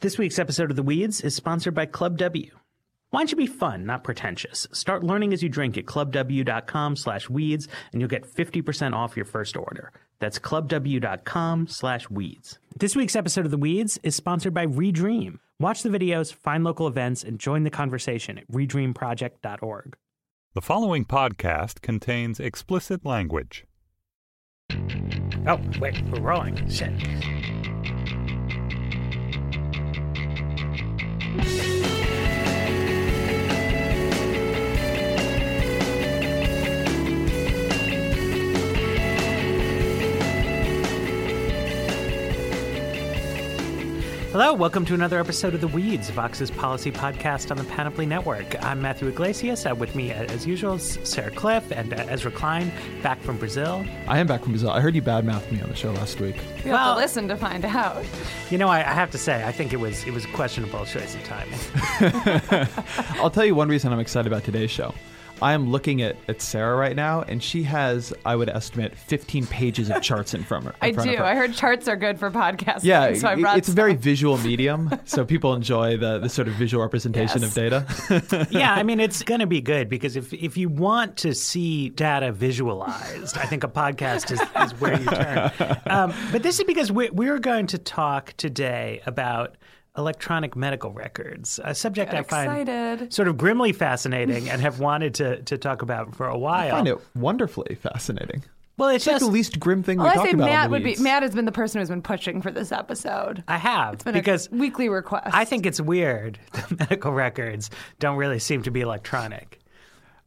This week's episode of The Weeds is sponsored by Club W. Wine should be fun, not pretentious. Start learning as you drink at clubw.com slash weeds, and you'll get 50% off your first order. That's clubw.com slash weeds. This week's episode of The Weeds is sponsored by Redream. Watch the videos, find local events, and join the conversation at redreamproject.org. The following podcast contains explicit language. Oh, wait, we're rolling. Shit. Thank you. Hello, welcome to another episode of The Weeds, Vox's policy podcast on the Panoply Network. I'm Matthew Yglesias. Uh, with me, as usual, Sarah Kliff and uh, Ezra Klein, back from Brazil. I am back from Brazil. I heard you badmouthed me on the show last week. You Well- have to listen to find out. You know, I, I have to say, I think it was it was a questionable choice of timing. I'll tell you one reason I'm excited about today's show. I am looking at, at Sarah right now, and she has, I would estimate, 15 pages of charts in front of her. I in front do. of her. I heard charts are good for podcasting. Yeah, so I it- brought it's a very visual medium, so people enjoy the, the sort of visual representation Yes. of data. yeah, I mean, it's going to be good because if if you want to see data visualized, I think a podcast is, is where you turn. Um, but this is because we're, we're going to talk today about electronic medical records, a subject Got I find excited. sort of grimly fascinating and have wanted to, to talk about for a while. I find it wonderfully fascinating. well, it's It's like just the least grim thing Well, we I talk say about. on Matt the would be. Matt has been the person who's been pushing for this episode. I have It's been because a weekly request. I think it's weird that medical records don't really seem to be electronic.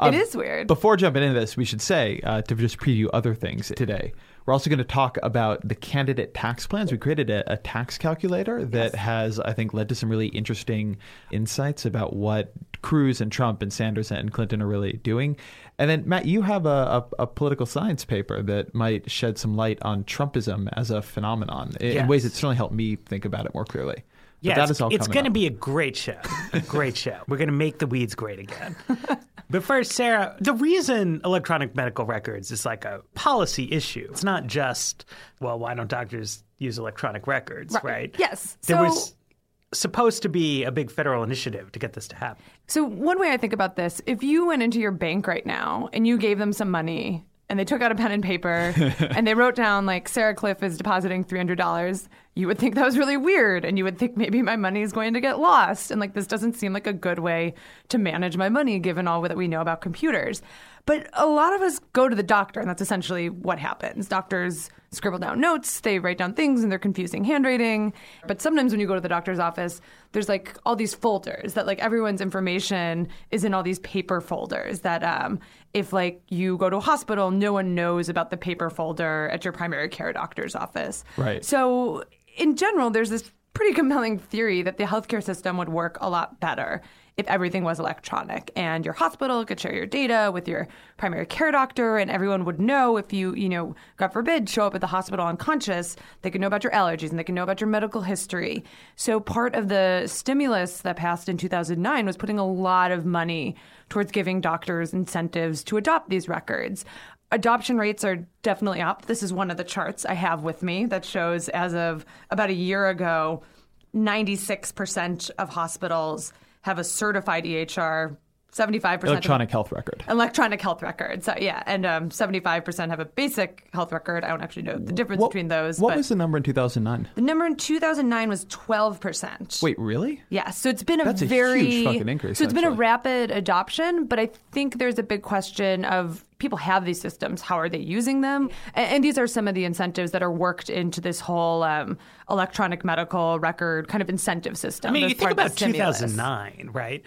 it is weird. Before jumping into this, we should say uh, to just preview other things today. We're also going to talk about the candidate tax plans. We created a, a tax calculator that has, I think, led to some really interesting insights about what Cruz and Trump and Sanders and Clinton are really doing. And then, Matt, you have a, a, a political science paper that might shed some light on Trumpism as a phenomenon in, in ways that certainly helped me think about it more clearly. But Yeah, that it's, is all it's going to up. be a great show. A great show. We're going to make the weeds great again. but first, Sarah, the reason electronic medical records is like a policy issue. It's not just, well, why don't doctors use electronic records, right? Yes. There So- was supposed to be a big federal initiative to get this to happen. So one way I think about this, if you went into your bank right now and you gave them some money and they took out a pen and paper and they wrote down like Sarah Kliff is depositing three hundred dollars, you would think that was really weird and you would think maybe my money is going to get lost and like this doesn't seem like a good way to manage my money given all that we know about computers. But a lot of us go to the doctor and that's essentially what happens. Doctors scribble down notes, they write down things in their confusing handwriting. But sometimes when you go to the doctor's office, there's like all these folders that like everyone's information is in all these paper folders that um, if like you go to a hospital, no one knows about the paper folder at your primary care doctor's office. Right. So in general, there's this pretty compelling theory that the healthcare system would work a lot better if everything was electronic and your hospital could share your data with your primary care doctor and everyone would know if you, you know, God forbid, show up at the hospital unconscious, they could know about your allergies and they could know about your medical history. So part of the stimulus that passed in 2009 was putting a lot of money towards giving doctors incentives to adopt these records. Adoption rates are definitely up. This is one of the charts I have with me that shows as of about a year ago, 96% of hospitals have a certified EHR, 75% Electronic health record. electronic health record. So yeah, and um, 75% have a basic health record. I don't actually know the difference What- between those. What but was the number in 2009? the number in 2009 was 12%. Wait, really? Yeah, so it's been a That's a very huge fucking increase, So it's been a rapid adoption, but I think there's a big question of people have these systems. How are they using them? And, and these are some of the incentives that are worked into this whole um, electronic medical record kind of incentive system. I mean, you think part of the about 2009, right?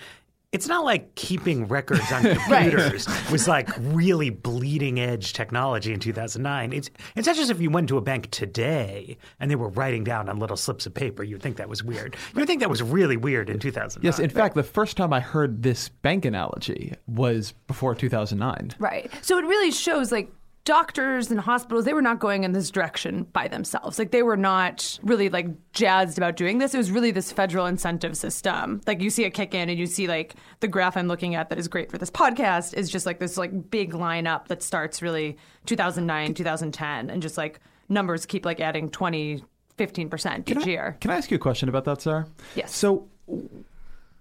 It's not like keeping records on computers was like really bleeding edge technology in 2009. It's it's not just if you went to a bank today and they were writing down on little slips of paper, you'd think that was weird. You would think that was really weird in 2009. Yes, in fact, the first time I heard this bank analogy was before 2009. Right. So it really shows like doctors and hospitals they were not going in this direction by themselves like they were not really like jazzed about doing this it was really this federal incentive system like you see a kick in and you see like the graph i'm looking at that is great for this podcast is just like this like big lineup that starts really 2009 2010 and just like numbers keep like adding 20 15% each Can I- year. Can I ask you a question about that, Sarah? Yes. So,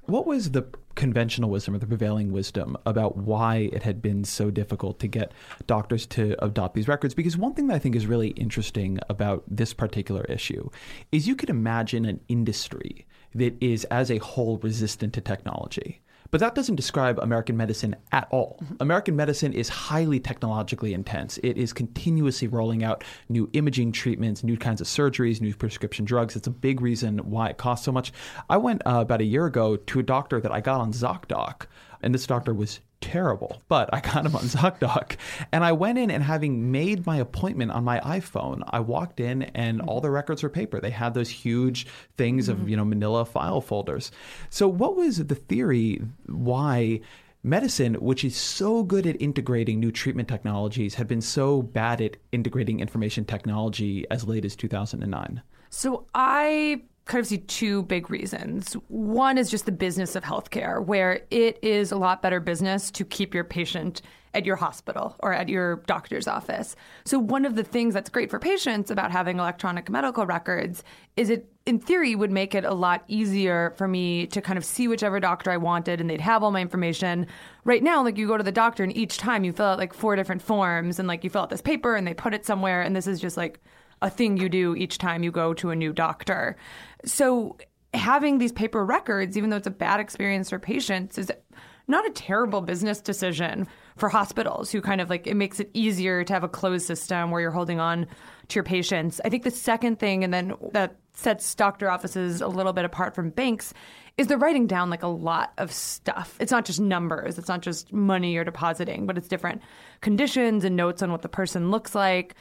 what was the conventional wisdom or the prevailing wisdom about why it had been so difficult to get doctors to adopt these records? Because one thing that I think is really interesting about this particular issue is you could imagine an industry that is as a whole resistant to technology. But that doesn't describe American medicine at all. American medicine is highly technologically intense. It is continuously rolling out new imaging treatments, new kinds of surgeries, new prescription drugs. It's a big reason why it costs so much. I went uh, about a year ago to a doctor that I got on ZocDoc, and this doctor was terrible, but I got him on ZocDoc. And I went in and having made my appointment on my iPhone, I walked in and all the records were paper. They had those huge things of, mm-hmm. you know, manila file folders. So what was the theory why medicine, which is so good at integrating new treatment technologies, had been so bad at integrating information technology as late as 2009? So I kind of see two big reasons. One is just the business of healthcare, where it is a lot better business to keep your patient at your hospital or at your doctor's office. So one of the things that's great for patients about having electronic medical records is it in theory would make it a lot easier for me to kind of see whichever doctor I wanted and they'd have all my information. Right now like you go to the doctor and each time you fill out like four different forms and like you fill out this paper and they put it somewhere and this is just like a thing you do each time you go to a new doctor. So having these paper records, even though it's a bad experience for patients, is not a terrible business decision for hospitals who kind of like it makes it easier to have a closed system where you're holding on to your patients. I think the second thing, and then that sets doctor offices a little bit apart from banks, is they're writing down like a lot of stuff. It's not just numbers, it's not just money you're depositing, but it's different conditions and notes on what the person looks like.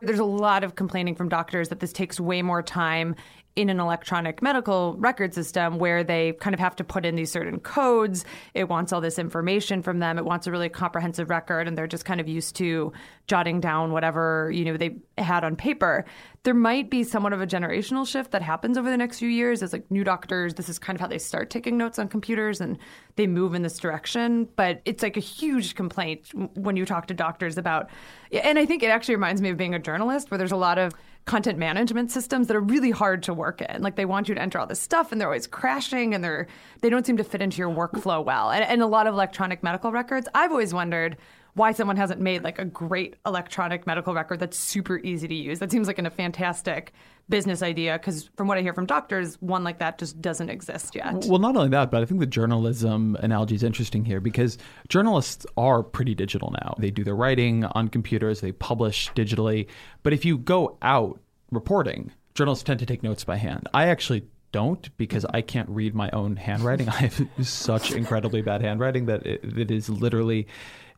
There's a lot of complaining from doctors that this takes way more time in an electronic medical record system where they kind of have to put in these certain codes. It wants all this information from them. It wants a really comprehensive record, and they're just kind of used to jotting down whatever you know they had on paper. There might be somewhat of a generational shift that happens over the next few years as like new doctors. This is kind of how they start taking notes on computers and they move in this direction. But it's like a huge complaint when you talk to doctors about, and I think it actually reminds me of being a journalist where there's a lot of content management systems that are really hard to work in. Like they want you to enter all this stuff and they're always crashing and they're they don't seem to fit into your workflow well. And, and a lot of electronic medical records, I've always wondered why someone hasn't made like a great electronic medical record that's super easy to use. That seems like a fantastic business idea because from what I hear from doctors, one like that just doesn't exist yet. Well, not only that, but I think the journalism analogy is interesting here because journalists are pretty digital now. They do their writing on computers, they publish digitally. But if you go out reporting, journalists tend to take notes by hand. I actually don't because I can't read my own handwriting. I have such incredibly bad handwriting that it, it is literally,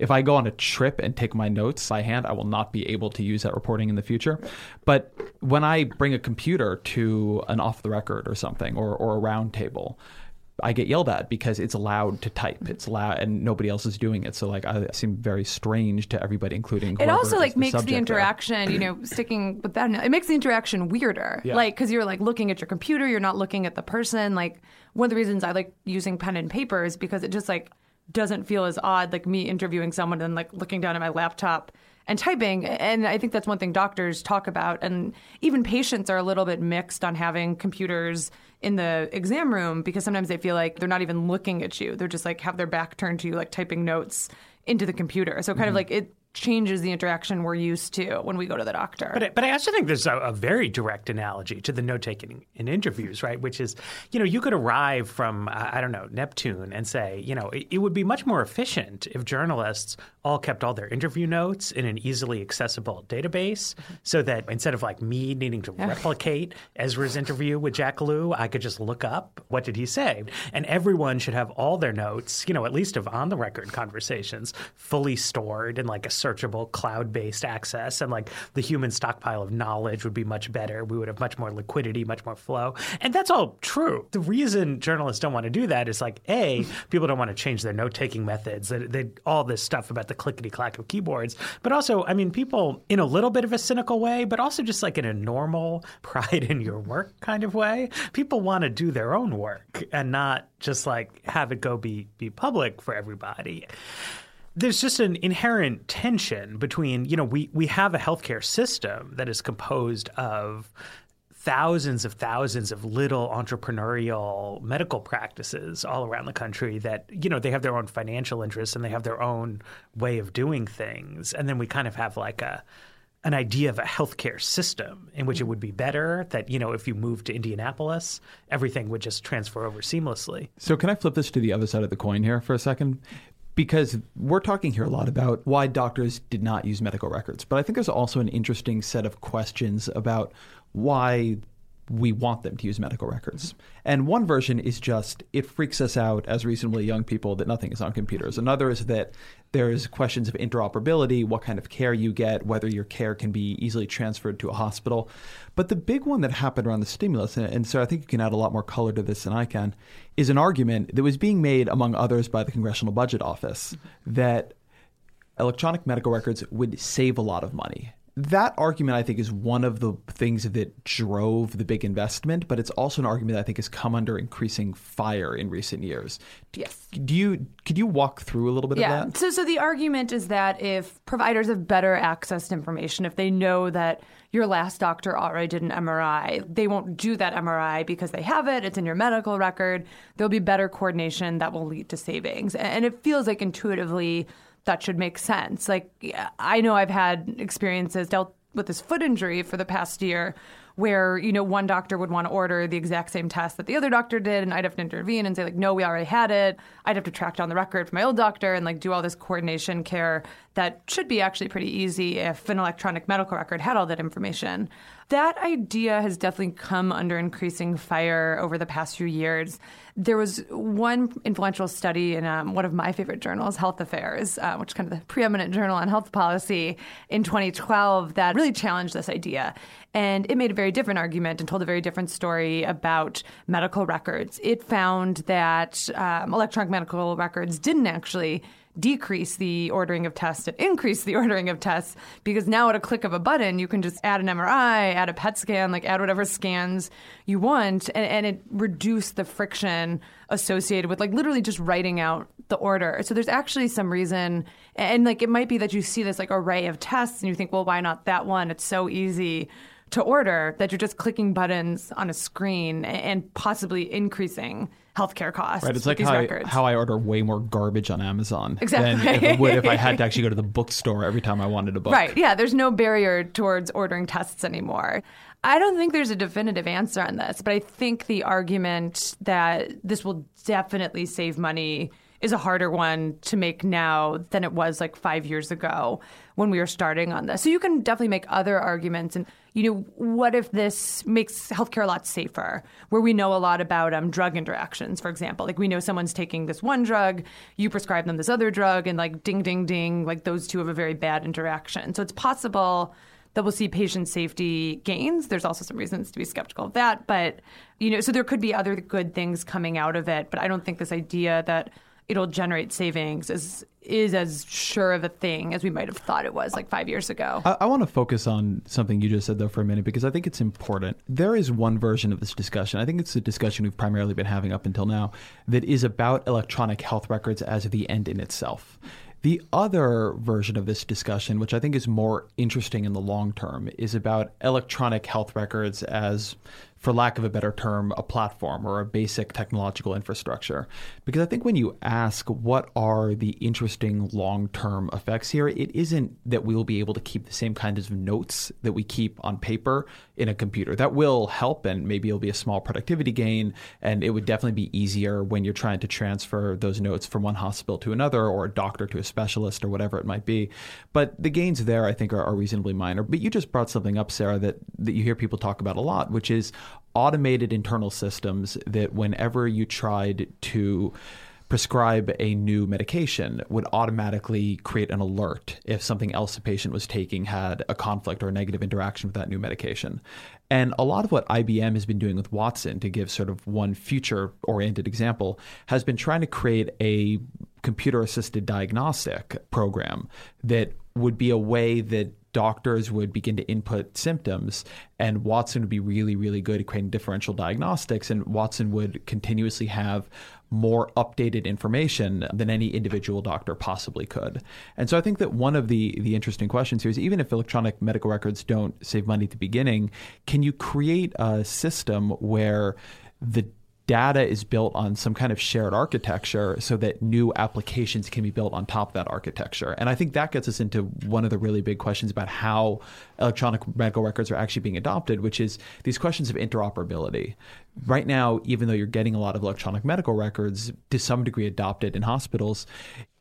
if I go on a trip and take my notes by hand, I will not be able to use that reporting in the future. But when I bring a computer to an off the record or something or, or a round table, I get yelled at because it's allowed to type. It's allowed, and nobody else is doing it. So like, I seem very strange to everybody, including it also like makes the subject there. interaction you know sticking with that it makes the interaction weirder Yeah. like because you're like looking at your computer you're not looking at the person like one of the reasons i like using pen and paper is because it just like doesn't feel as odd like me interviewing someone and like looking down at my laptop and typing. And i think that's one thing doctors talk about. And even patients are a little bit mixed on having computers in the exam room because sometimes they feel like they're not even looking at you. They're just like have their back turned to you like typing notes into the computer. So kind of mm-hmm. like it changes the interaction we're used to when we go to the doctor. But I, but I also think there's a, a very direct analogy to the note taking in interviews, right? Which is, you know, you could arrive from uh, I don't know Neptune and say, you know, it, it would be much more efficient if journalists all kept all their interview notes in an easily accessible database, so that instead of like me needing to replicate Ezra's interview with Jack Lew, I could just look up what did he say, and everyone should have all their notes, you know, at least of on the record conversations, fully stored in like a searchable cloud-based access and like the human stockpile of knowledge would be much better. We would have much more liquidity much more flow. And that's all true. The reason journalists don't want to do that is like a people don't want to change their note-taking methods. They, they, all this stuff about the clickety-clack of keyboards. But also i mean people in a little bit of a cynical way but also just like in a normal pride in your work kind of way people want to do their own work and not just like have it go be be public for everybody there's just an inherent tension between, you know, we, we have a healthcare system that is composed of thousands of thousands of little entrepreneurial medical practices all around the country that you know they have their own financial interests and they have their own way of doing things and then we kind of have like a an idea of a healthcare system in which it would be better that you know if you moved to Indianapolis everything would just transfer over seamlessly So can I flip this to the other side of the coin here for a second? Because we're talking here a lot about why doctors did not use medical records, but I think there's also an interesting set of questions about why we want them to use medical records. And one version is just it freaks us out as reasonably young people that nothing is on computers. Another is that there's questions of interoperability, what kind of care you get, whether your care can be easily transferred to a hospital. But the big one that happened around the stimulus, and, and so I think you can add a lot more color to this than I can, is an argument that was being made, among others, by the Congressional Budget Office mm-hmm. that electronic medical records would save a lot of money. That argument, I think, is one of the things that drove the big investment, but it's also an argument that I think has come under increasing fire in recent years. Yes. Do you could you walk through a little bit Yeah. of that? So, so the argument is that if providers have better access to information, if they know that your last doctor already did an MRI, they won't do that MRI because they have it. It's in your medical record. There'll be better coordination that will lead to savings, and it feels like intuitively that should make sense. Like I know I've had experiences dealt with this foot injury for the past year where you know one doctor would want to order the exact same test that the other doctor did and I'd have to intervene and say like no we already had it I'd have to track down the record from my old doctor and like do all this coordination care that should be actually pretty easy if an electronic medical record had all that information that idea has definitely come under increasing fire over the past few years there was one influential study in um, one of my favorite journals, Health Affairs, uh, which is kind of the preeminent journal on health policy in 2012, that really challenged this idea. And it made a very different argument and told a very different story about medical records. It found that um, electronic medical records didn't actually decrease the ordering of tests and increase the ordering of tests because now at a click of a button you can just add an MRI, add a PET scan, like add whatever scans you want, and, and it reduced the friction associated with like literally just writing out the order. So there's actually some reason, and like it might be that you see this like array of tests and you think, well, why not that one? It's so easy to order that you're just clicking buttons on a screen and possibly increasing healthcare costs. Right, it's like how I, records. how I order way more garbage on Amazon Exactly. than if it would if I had to actually go to the bookstore every time I wanted a book. Right. Yeah. There's no barrier towards ordering tests anymore. I don't think there's a definitive answer on this, but I think the argument that this will definitely save money is a harder one to make now than it was like five years ago when we were starting on this. So you can definitely make other arguments. And, you know, what if this makes healthcare a lot safer, where we know a lot about um, drug interactions, for example? Like we know someone's taking this one drug, you prescribe them this other drug, and like ding, ding, ding, like those two have a very bad interaction. So it's possible that we'll see patient safety gains. There's also some reasons to be skeptical of that. But, you know, so there could be other good things coming out of it. But I don't think this idea that it'll generate savings is is as sure of a thing as we might have thought it was like five years ago. I, I want to focus on something you just said, though, for a minute, because I think it's important. There is one version of this discussion, I think it's the discussion we've primarily been having up until now, that is about electronic health records as the end in itself. The other version of this discussion, which I think is more interesting in the long term, is about electronic health records as, for lack of a better term, a platform or a basic technological infrastructure. Because I think when you ask what are the interesting long term effects here, it isn't that we will be able to keep the same kinds of notes that we keep on paper in a computer. That will help, and maybe it'll be a small productivity gain, and it would definitely be easier when you're trying to transfer those notes from one hospital to another or a doctor to a specialist or whatever it might be. But the gains there, I think, are, are reasonably minor. But you just brought something up, Sarah, that, that you hear people talk about a lot, which is automated internal systems that whenever you tried to prescribe a new medication would automatically create an alert if something else the patient was taking had a conflict or a negative interaction with that new medication. And a lot of what IBM has been doing with Watson, to give sort of one future oriented example, has been trying to create a computer assisted diagnostic program that would be a way that doctors would begin to input symptoms and Watson would be really, really good at creating differential diagnostics. And Watson would continuously have more updated information than any individual doctor possibly could. And so I think that one of the the interesting questions here is even if electronic medical records don't save money at the beginning, can you create a system where the data is built on some kind of shared architecture so that new applications can be built on top of that architecture. And I think that gets us into one of the really big questions about how electronic medical records are actually being adopted, which is these questions of interoperability. Right now, even though you're getting a lot of electronic medical records to some degree adopted in hospitals,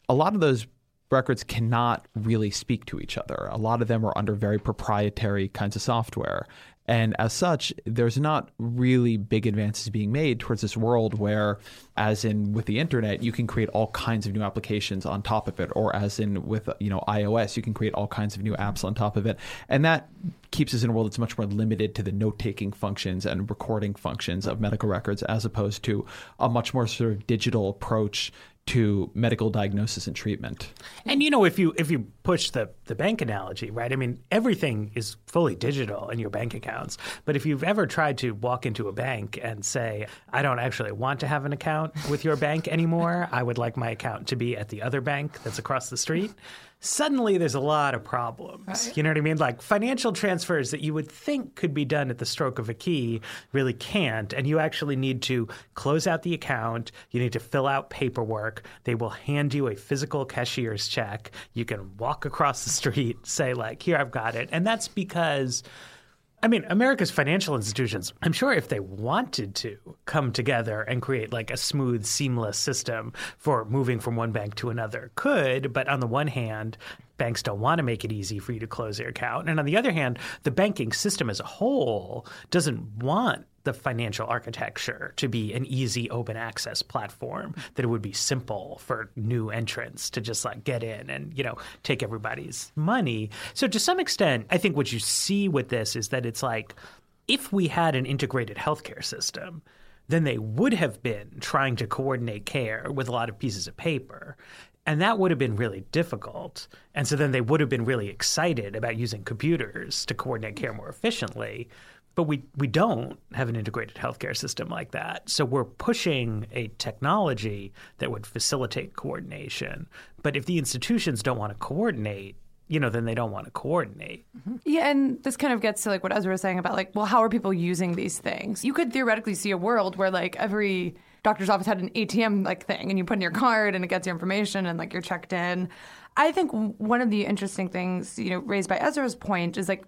a lot of those records cannot really speak to each other. A lot of them are under very proprietary kinds of software. And as such, there's not really big advances being made towards this world where, as in with the internet, you can create all kinds of new applications on top of it, or as in with you know iOS, you can create all kinds of new apps on top of it, and that keeps us in a world that's much more limited to the note-taking functions and recording functions of medical records, as opposed to a much more sort of digital approach to medical diagnosis and treatment. And you know, if you if you push the the bank analogy, right? I mean, everything is fully digital in your bank accounts. But if you've ever tried to walk into a bank and say, "I don't actually want to have an account with your bank anymore. I would like my account to be at the other bank that's across the street." Suddenly there's a lot of problems. Right. You know what I mean? Like financial transfers that you would think could be done at the stroke of a key really can't. And you actually need to close out the account. You need to fill out paperwork. They will hand you a physical cashier's check. You can walk across the street, say, like, here, I've got it. And that's because I mean, America's financial institutions, I'm sure if they wanted to come together and create like a smooth, seamless system for moving from one bank to another, could. But on the one hand, banks don't want to make it easy for you to close your account. And on the other hand, the banking system as a whole doesn't want the financial architecture to be an easy open access platform that it would be simple for new entrants to just like get in and you know take everybody's money so to some extent i think what you see with this is that it's like if we had an integrated healthcare system then they would have been trying to coordinate care with a lot of pieces of paper and that would have been really difficult. And so then they would have been really excited about using computers to coordinate care more efficiently. But we, we don't have an integrated healthcare system like that. So we're pushing a technology that would facilitate coordination. But if the institutions don't want to coordinate, you know, then they don't want to coordinate. Mm-hmm. Yeah, and this kind of gets to like what Ezra was saying about like, well, how are people using these things? You could theoretically see a world where like every doctor's office had an ATM like thing, and you put in your card and it gets your information and like you're checked in. I think one of the interesting things, you know, raised by Ezra's point is like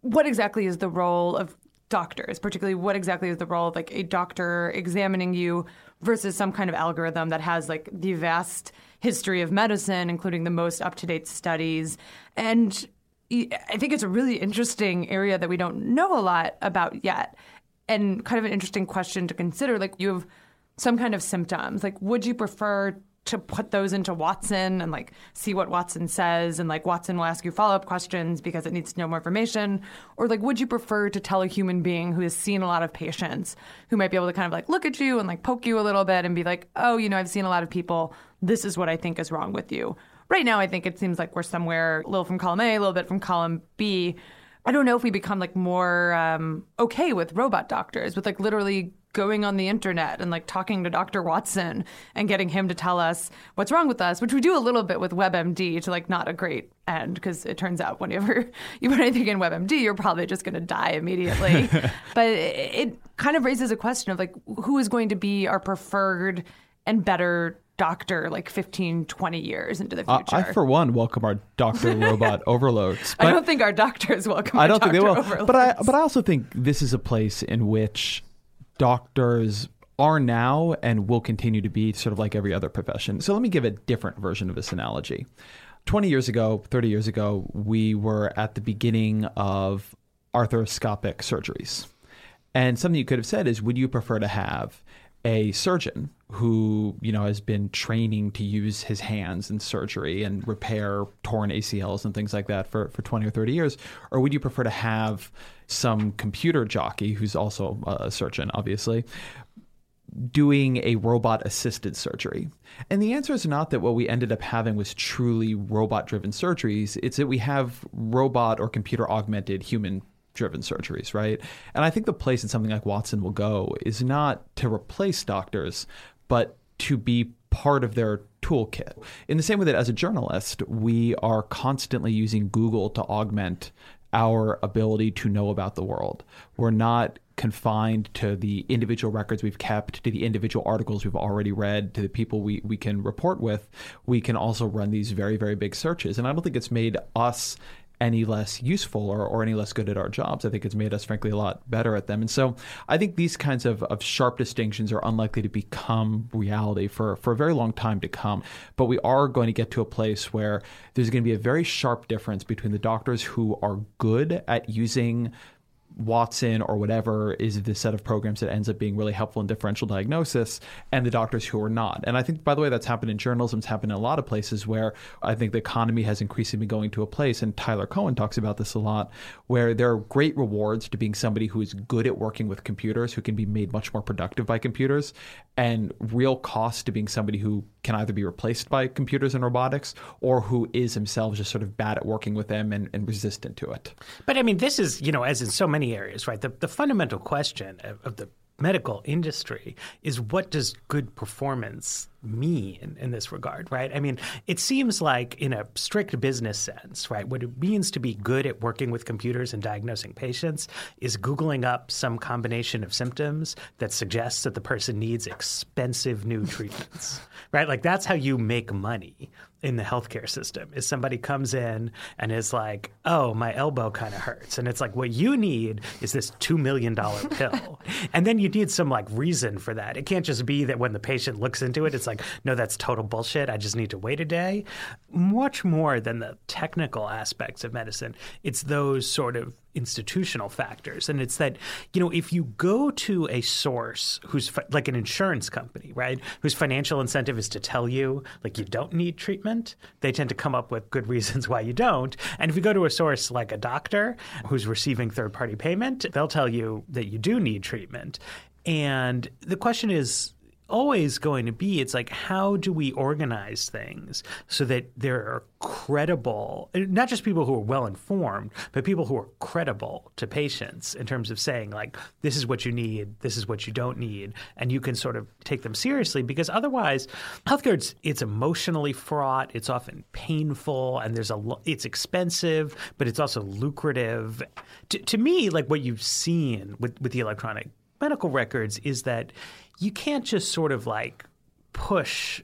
what exactly is the role of doctors, particularly what exactly is the role of like a doctor examining you versus some kind of algorithm that has like the vast history of medicine, including the most up to date studies. And I think it's a really interesting area that we don't know a lot about yet. And kind of an interesting question to consider. Like, you have some kind of symptoms. Like, would you prefer to put those into Watson and like see what Watson says and like Watson will ask you follow-up questions because it needs to know more information. Or like would you prefer to tell a human being who has seen a lot of patients who might be able to kind of like look at you and like poke you a little bit and be like oh you know I've seen a lot of people. This is what I think is wrong with you. Right now I think it seems like we're somewhere a little from column A a little bit from column B. I don't know if we become like more um, okay with robot doctors, with like literally going on the internet and like talking to Dr. Watson and getting him to tell us what's wrong with us, which we do a little bit with WebMD to like not a great end because it turns out whenever you put anything in WebMD, you're probably just going to die immediately. but it, kind of raises a question of like who is going to be our preferred and better doctor like 15 20 years into the future. Uh, I for one welcome our doctor robot overloads. I don't think our doctors welcome I don't think they will. Overloads. But I but I also think this is a place in which doctors are now and will continue to be sort of like every other profession. So let me give a different version of this analogy. 20 years ago, 30 years ago, we were at the beginning of arthroscopic surgeries. And something you could have said is would you prefer to have a surgeon who, you know, has been training to use his hands in surgery and repair torn ACLs and things like that for, for 20 or 30 years? Or would you prefer to have some computer jockey who's also a surgeon, obviously, doing a robot assisted surgery? And the answer is not that what we ended up having was truly robot driven surgeries. It's that we have robot or computer augmented human driven surgeries, right? And I think the place that something like Watson will go is not to replace doctors, but to be part of their toolkit. In the same way that as a journalist, we are constantly using Google to augment our ability to know about the world. We're not confined to the individual records we've kept, to the individual articles we've already read, to the people we, we can report with. We can also run these very, very big searches. And I don't think it's made us any less useful or, or any less good at our jobs. I think it's made us, frankly, a lot better at them. And so I think these kinds of, of sharp distinctions are unlikely to become reality for, for a very long time to come. But we are going to get to a place where there's going to be a very sharp difference between the doctors who are good at using Watson or whatever is the set of programs that ends up being really helpful in differential diagnosis, and the doctors who are not. And I think, by the way, that's happened in journalism. It's happened in a lot of places where I think the economy has increasingly going to a place, and Tyler Cowen talks about this a lot, where there are great rewards to being somebody who is good at working with computers, who can be made much more productive by computers, and real cost to being somebody who can either be replaced by computers and robotics or who is himself just sort of bad at working with them and, and resistant to it. But I mean, this is, you know, as in so many areas, right? The, the fundamental question of, of the medical industry is what does good performance mean in this regard, right? I mean, it seems like in a strict business sense, right, what it means to be good at working with computers and diagnosing patients is Googling up some combination of symptoms that suggests that the person needs expensive new treatments, right? Like that's how you make money in the healthcare system is somebody comes in and is like, "Oh, my elbow kind of hurts," and it's like, "What you need is this two million dollar pill," and then you need some like reason for that. It can't just be that when the patient looks into it, it's like, "No, that's total bullshit. I just need to wait a day." Much more than the technical aspects of medicine, it's those sort of institutional factors and it's that you know if you go to a source who's fi- like an insurance company right whose financial incentive is to tell you like you don't need treatment they tend to come up with good reasons why you don't and if you go to a source like a doctor who's receiving third party payment they'll tell you that you do need treatment and the question is always going to be it's like how do we organize things so that there are credible not just people who are well informed but people who are credible to patients in terms of saying like this is what you need this is what you don't need and you can sort of take them seriously because otherwise healthcare it's, it's emotionally fraught it's often painful and there's a it's expensive but it's also lucrative. To, to me like what you've seen with, with the electronic medical records is that you can't just sort of like push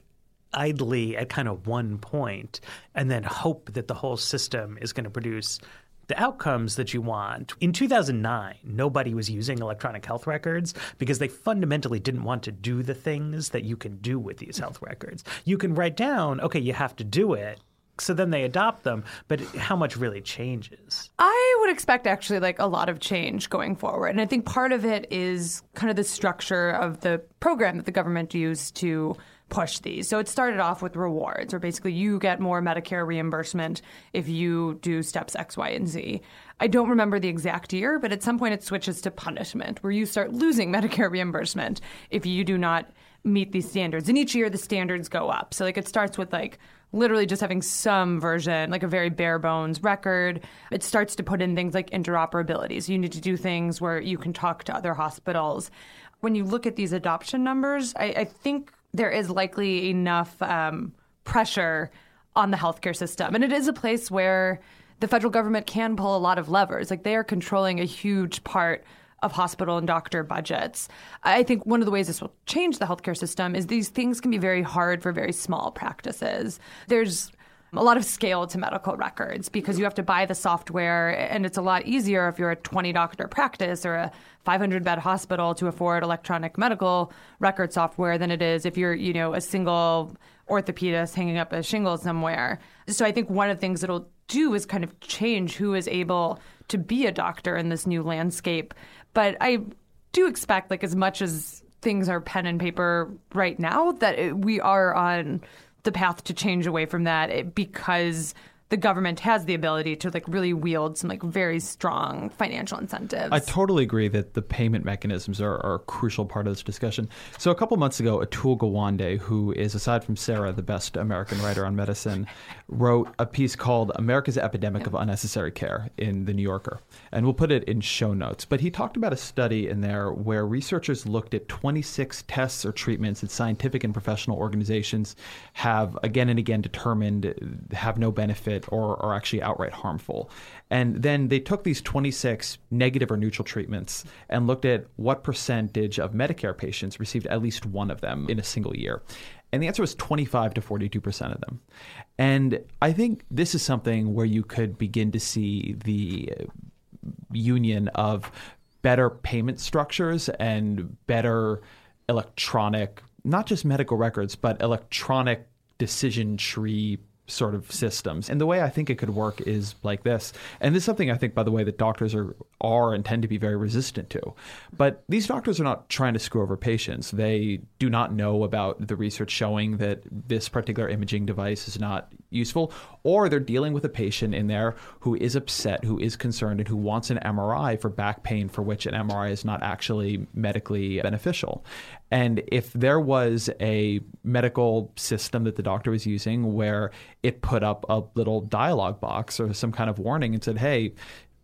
idly at kind of one point and then hope that the whole system is going to produce the outcomes that you want. In 2009, nobody was using electronic health records because they fundamentally didn't want to do the things that you can do with these health records. You can write down, okay, you have to do it. So then they adopt them, but how much really changes? I would expect actually like a lot of change going forward. And I think part of it is kind of the structure of the program that the government used to push these. So it started off with rewards, where basically you get more Medicare reimbursement if you do steps X, Y, and Z. I don't remember the exact year, but at some point it switches to punishment, where you start losing Medicare reimbursement if you do not meet these standards. And each year the standards go up. So like it starts with like literally just having some version, like a very bare bones record. It starts to put in things like interoperability. So you need to do things where you can talk to other hospitals. When you look at these adoption numbers, I, I think there is likely enough um, pressure on the healthcare system. And it is a place where the federal government can pull a lot of levers. Like they are controlling a huge part of hospital and doctor budgets. I think one of the ways this will change the healthcare system is these things can be very hard for very small practices. There's a lot of scale to medical records because you have to buy the software and it's a lot easier if you're a 20 doctor practice or a 500 bed hospital to afford electronic medical record software than it is if you're you know a single orthopedist hanging up a shingle somewhere so i think one of the things it'll do is kind of change who is able to be a doctor in this new landscape but I do expect, like, as much as things are pen and paper right now, that it, we are on the path to change away from that because the government has the ability to like really wield some like very strong financial incentives. I totally agree that the payment mechanisms are, are a crucial part of this discussion. So a couple months ago, Atul Gawande, who is aside from Sarah the best American writer on medicine, wrote a piece called "America's Epidemic of Unnecessary Care" in the New Yorker, and we'll put it in show notes. But he talked about a study in there where researchers looked at 26 tests or treatments that scientific and professional organizations have again and again determined have no benefit or are actually outright harmful. And then they took these 26 negative or neutral treatments and looked at what percentage of Medicare patients received at least one of them in a single year. And the answer was 25 to 42% of them. And I think this is something where you could begin to see the union of better payment structures and better electronic, not just medical records, but electronic decision tree sort of systems. And the way I think it could work is like this. And this is something I think, by the way, that doctors are, are and tend to be very resistant to. But these doctors are not trying to screw over patients. They do not know about the research showing that this particular imaging device is not useful, or they're dealing with a patient in there who is upset, who is concerned, and who wants an MRI for back pain for which an MRI is not actually medically beneficial. And if there was a medical system that the doctor was using where it put up a little dialogue box or some kind of warning and said, hey,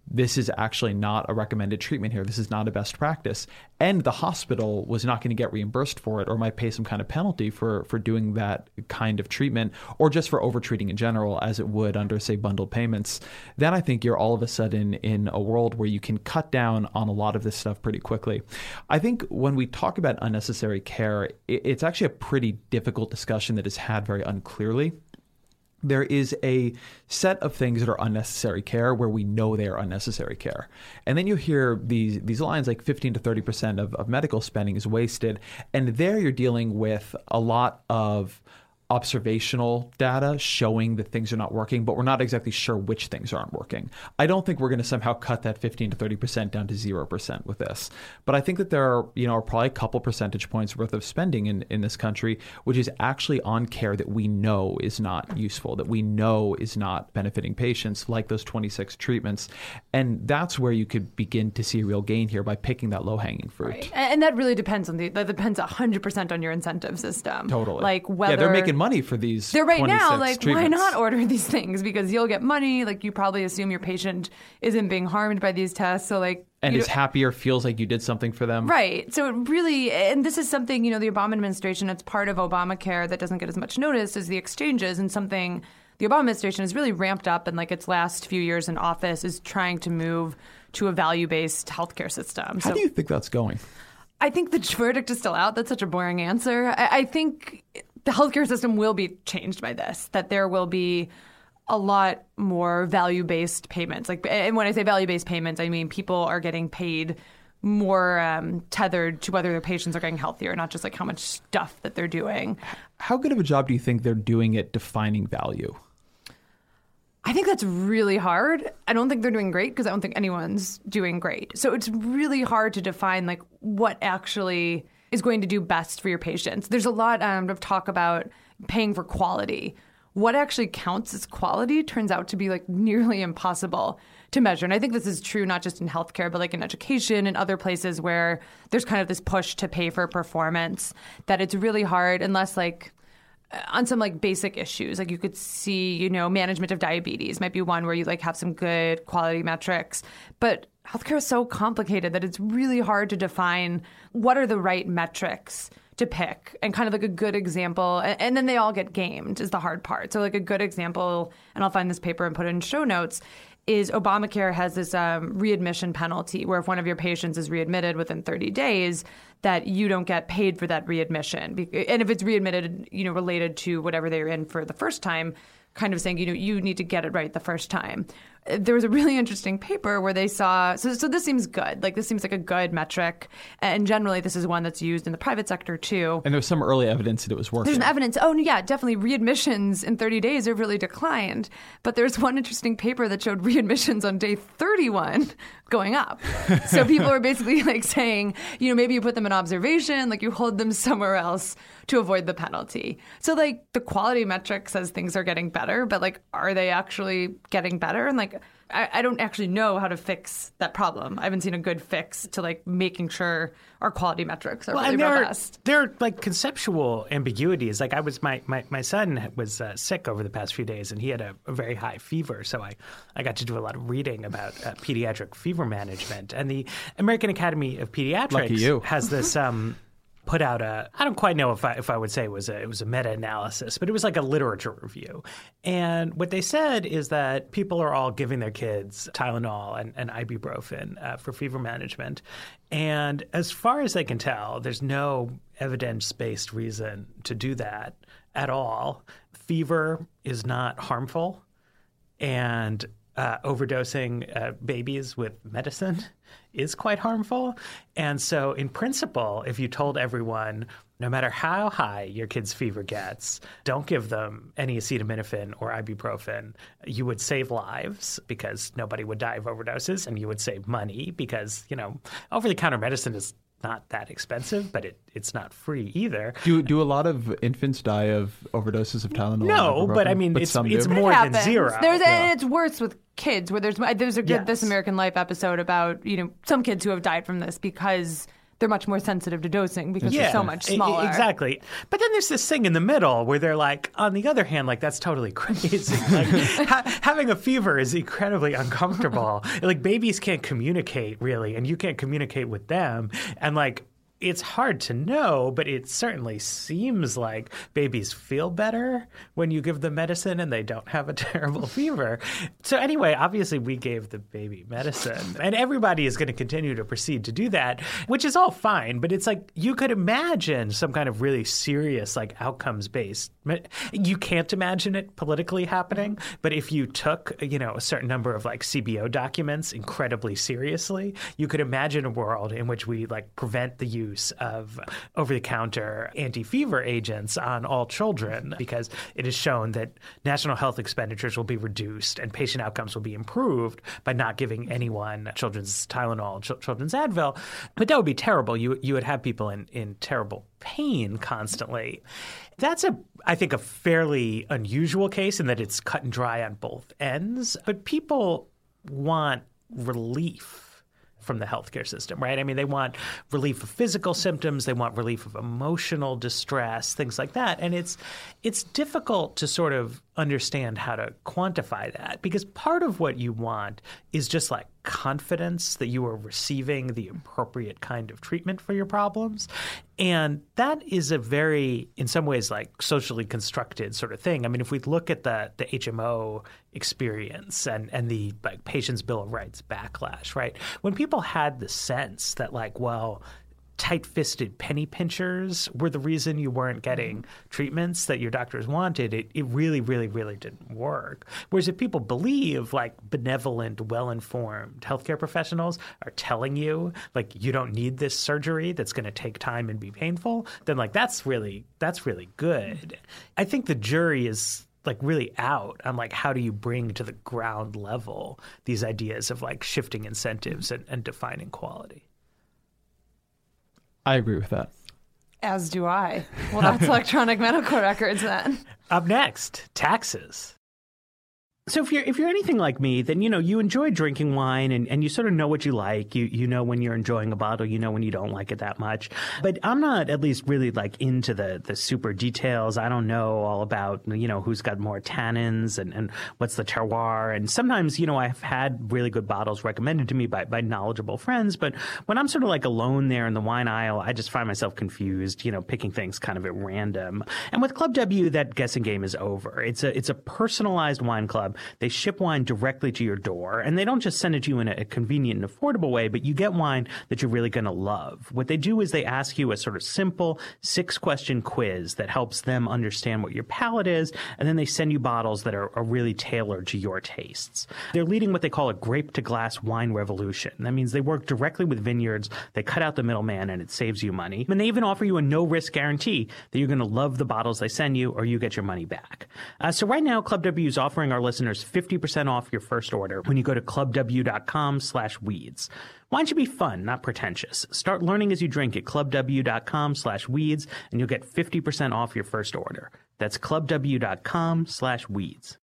this is actually not a recommended treatment here. This is not a best practice. And the hospital was not going to get reimbursed for it or might pay some kind of penalty for, for doing that kind of treatment or just for overtreating in general, as it would under, say, bundled payments. Then I think you're all of a sudden in a world where you can cut down on a lot of this stuff pretty quickly. I think when we talk about unnecessary care, it's actually a pretty difficult discussion that is had very unclearly there is a set of things that are unnecessary care where we know they are unnecessary care. And then you hear these these lines like 15 to 30% of, of medical spending is wasted. And there you're dealing with a lot of observational data showing that things are not working, but we're not exactly sure which things aren't working. I don't think we're going to somehow cut that 15 to 30% down to 0% with this. But I think that there are, you know, are probably a couple percentage points worth of spending in, in this country, which is actually on care that we know is not useful, that we know is not benefiting patients, like those 26 treatments. And that's where you could begin to see a real gain here by picking that low hanging fruit. Right. And that really depends on the, that depends 100% on your incentive system. Totally. Like whether. Yeah, they're making money for these. They're right now like treatments. why not order these things because you'll get money. Like you probably assume your patient isn't being harmed by these tests, so like and is happier, feels like you did something for them. Right. So it really, and this is something, you know, the Obama administration, it's part of Obamacare that doesn't get as much notice as the exchanges, and something the Obama administration has really ramped up in like its last few years in office is trying to move to a value based healthcare system. So How so do you think that's going? I think the verdict is still out. That's such a boring answer. I, I think the healthcare system will be changed by this, that there will be a lot more value based payments. Like, and when I say value based payments, I mean people are getting paid more um, tethered to whether their patients are getting healthier, not just like how much stuff that they're doing. How good of a job do you think they're doing at defining value? I think that's really hard. I don't think they're doing great because I don't think anyone's doing great. So it's really hard to define like what actually is going to do best for your patients. There's a lot um, of talk about paying for quality. What actually counts as quality turns out to be like nearly impossible to measure. And I think this is true not just in healthcare, but like in education and other places where there's kind of this push to pay for performance that it's really hard unless like on some like basic issues like you could see you know management of diabetes might be one where you like have some good quality metrics but healthcare is so complicated that it's really hard to define what are the right metrics to pick and kind of like a good example and, and then they all get gamed is the hard part so like a good example and i'll find this paper and put it in show notes is Obamacare has this um, readmission penalty where if one of your patients is readmitted within 30 days, that you don't get paid for that readmission. And if it's readmitted, you know, related to whatever they were in for the first time, kind of saying, you know, you need to get it right the first time. There was a really interesting paper where they saw, so, so this seems good. Like, this seems like a good metric. And generally, this is one that's used in the private sector too. And there's some early evidence that it was working. There's an evidence. Oh, yeah, definitely readmissions in 30 days have really declined. But there's one interesting paper that showed readmissions on day 31 going up. so people are basically like saying, you know, maybe you put them in observation, like you hold them somewhere else to avoid the penalty. So like the quality metric says things are getting better, but like, are they actually getting better? And like, I, I don't actually know how to fix that problem. I haven't seen a good fix to like making sure our quality metrics are Well, really and there are, robust. there are like conceptual ambiguities. Like I was, my my, my son was uh, sick over the past few days, and he had a, a very high fever. So I, I got to do a lot of reading about uh, pediatric fever management. And the American Academy of Pediatrics Lucky you. has this. Um, Put out a I don't quite know if I if I would say it was a it was a meta analysis, but it was like a literature review. And what they said is that people are all giving their kids Tylenol and, and ibuprofen uh, for fever management. And as far as they can tell, there's no evidence based reason to do that at all. Fever is not harmful, and uh, overdosing uh, babies with medicine is quite harmful. And so, in principle, if you told everyone, no matter how high your kid's fever gets, don't give them any acetaminophen or ibuprofen, you would save lives because nobody would die of overdoses, and you would save money because, you know, over the counter medicine is not that expensive, but it, it's not free either. Do do a lot of infants die of overdoses of Tylenol? No, but I mean, But it's, it's do? more it than zero. There's and it's worse with kids where there's there's a good Yes. This American Life episode about you know some kids who have died from this because they're much more sensitive to dosing because they're so much e- smaller. exactly. But then there's this thing in the middle where they're like, on the other hand, like that's totally crazy. like ha- having a fever is incredibly uncomfortable. like babies can't communicate really, and you can't communicate with them, and like. It's hard to know, but it certainly seems like babies feel better when you give them medicine and they don't have a terrible fever. So, anyway, obviously, we gave the baby medicine, and everybody is going to continue to proceed to do that, which is all fine. But it's like you could imagine some kind of really serious, like outcomes based. You can't imagine it politically happening, but if you took, you know, a certain number of like CBO documents incredibly seriously, you could imagine a world in which we like prevent the use of over the counter anti fever agents on all children because it is shown that national health expenditures will be reduced and patient outcomes will be improved by not giving anyone children's Tylenol, ch- children's Advil. But that would be terrible. You you would have people in, in terrible pain constantly. That's a I think a fairly unusual case in that it's cut and dry on both ends. But people want relief from the healthcare system, right? I mean, they want relief of physical symptoms, they want relief of emotional distress, things like that. And it's it's difficult to sort of understand how to quantify that because part of what you want is just like confidence that you are receiving the appropriate kind of treatment for your problems. And that is a very, in some ways, like socially constructed sort of thing. I mean, if we look at the the HMO experience and, and the like patient's bill of rights backlash, right? When people had the sense that like, well, tight-fisted penny pinchers were the reason you weren't getting treatments that your doctors wanted, it, it really, really, really didn't work. Whereas if people believe like benevolent, well-informed healthcare professionals are telling you like you don't need this surgery that's going to take time and be painful, then like that's really that's really good. I think the jury is like really out on like how do you bring to the ground level these ideas of like shifting incentives and, and defining quality. I agree with that. As do I. Well, that's electronic medical records then. Up next, taxes. So if you're if you're anything like me, then you know you enjoy drinking wine and, and you sort of know what you like. You you know when you're enjoying a bottle, you know when you don't like it that much. But I'm not at least really like into the the super details. I don't know all about you know who's got more tannins and, and what's the terroir. And sometimes, you know, I've had really good bottles recommended to me by, by knowledgeable friends, but when I'm sort of like alone there in the wine aisle, I just find myself confused, you know, picking things kind of at random. And with Club W, that guessing game is over. It's a it's a personalized wine club. They ship wine directly to your door, and they don't just send it to you in a, convenient and affordable way, but you get wine that you're really going to love. What they do is they ask you a sort of simple six question quiz that helps them understand what your palate is, and then they send you bottles that are, are really tailored to your tastes. They're leading what they call a grape to glass wine revolution. That means they work directly with vineyards, they cut out the middleman, and it saves you money. And they even offer you a no risk guarantee that you're going to love the bottles they send you or you get your money back. Uh, so right now, Club W is offering our listeners listeners 50% off your first order when you go to clubw.com slash weeds. Wine should be fun, not pretentious. Start learning as you drink at clubw.com slash weeds, and you'll get 50% off your first order. That's clubw.com slash weeds.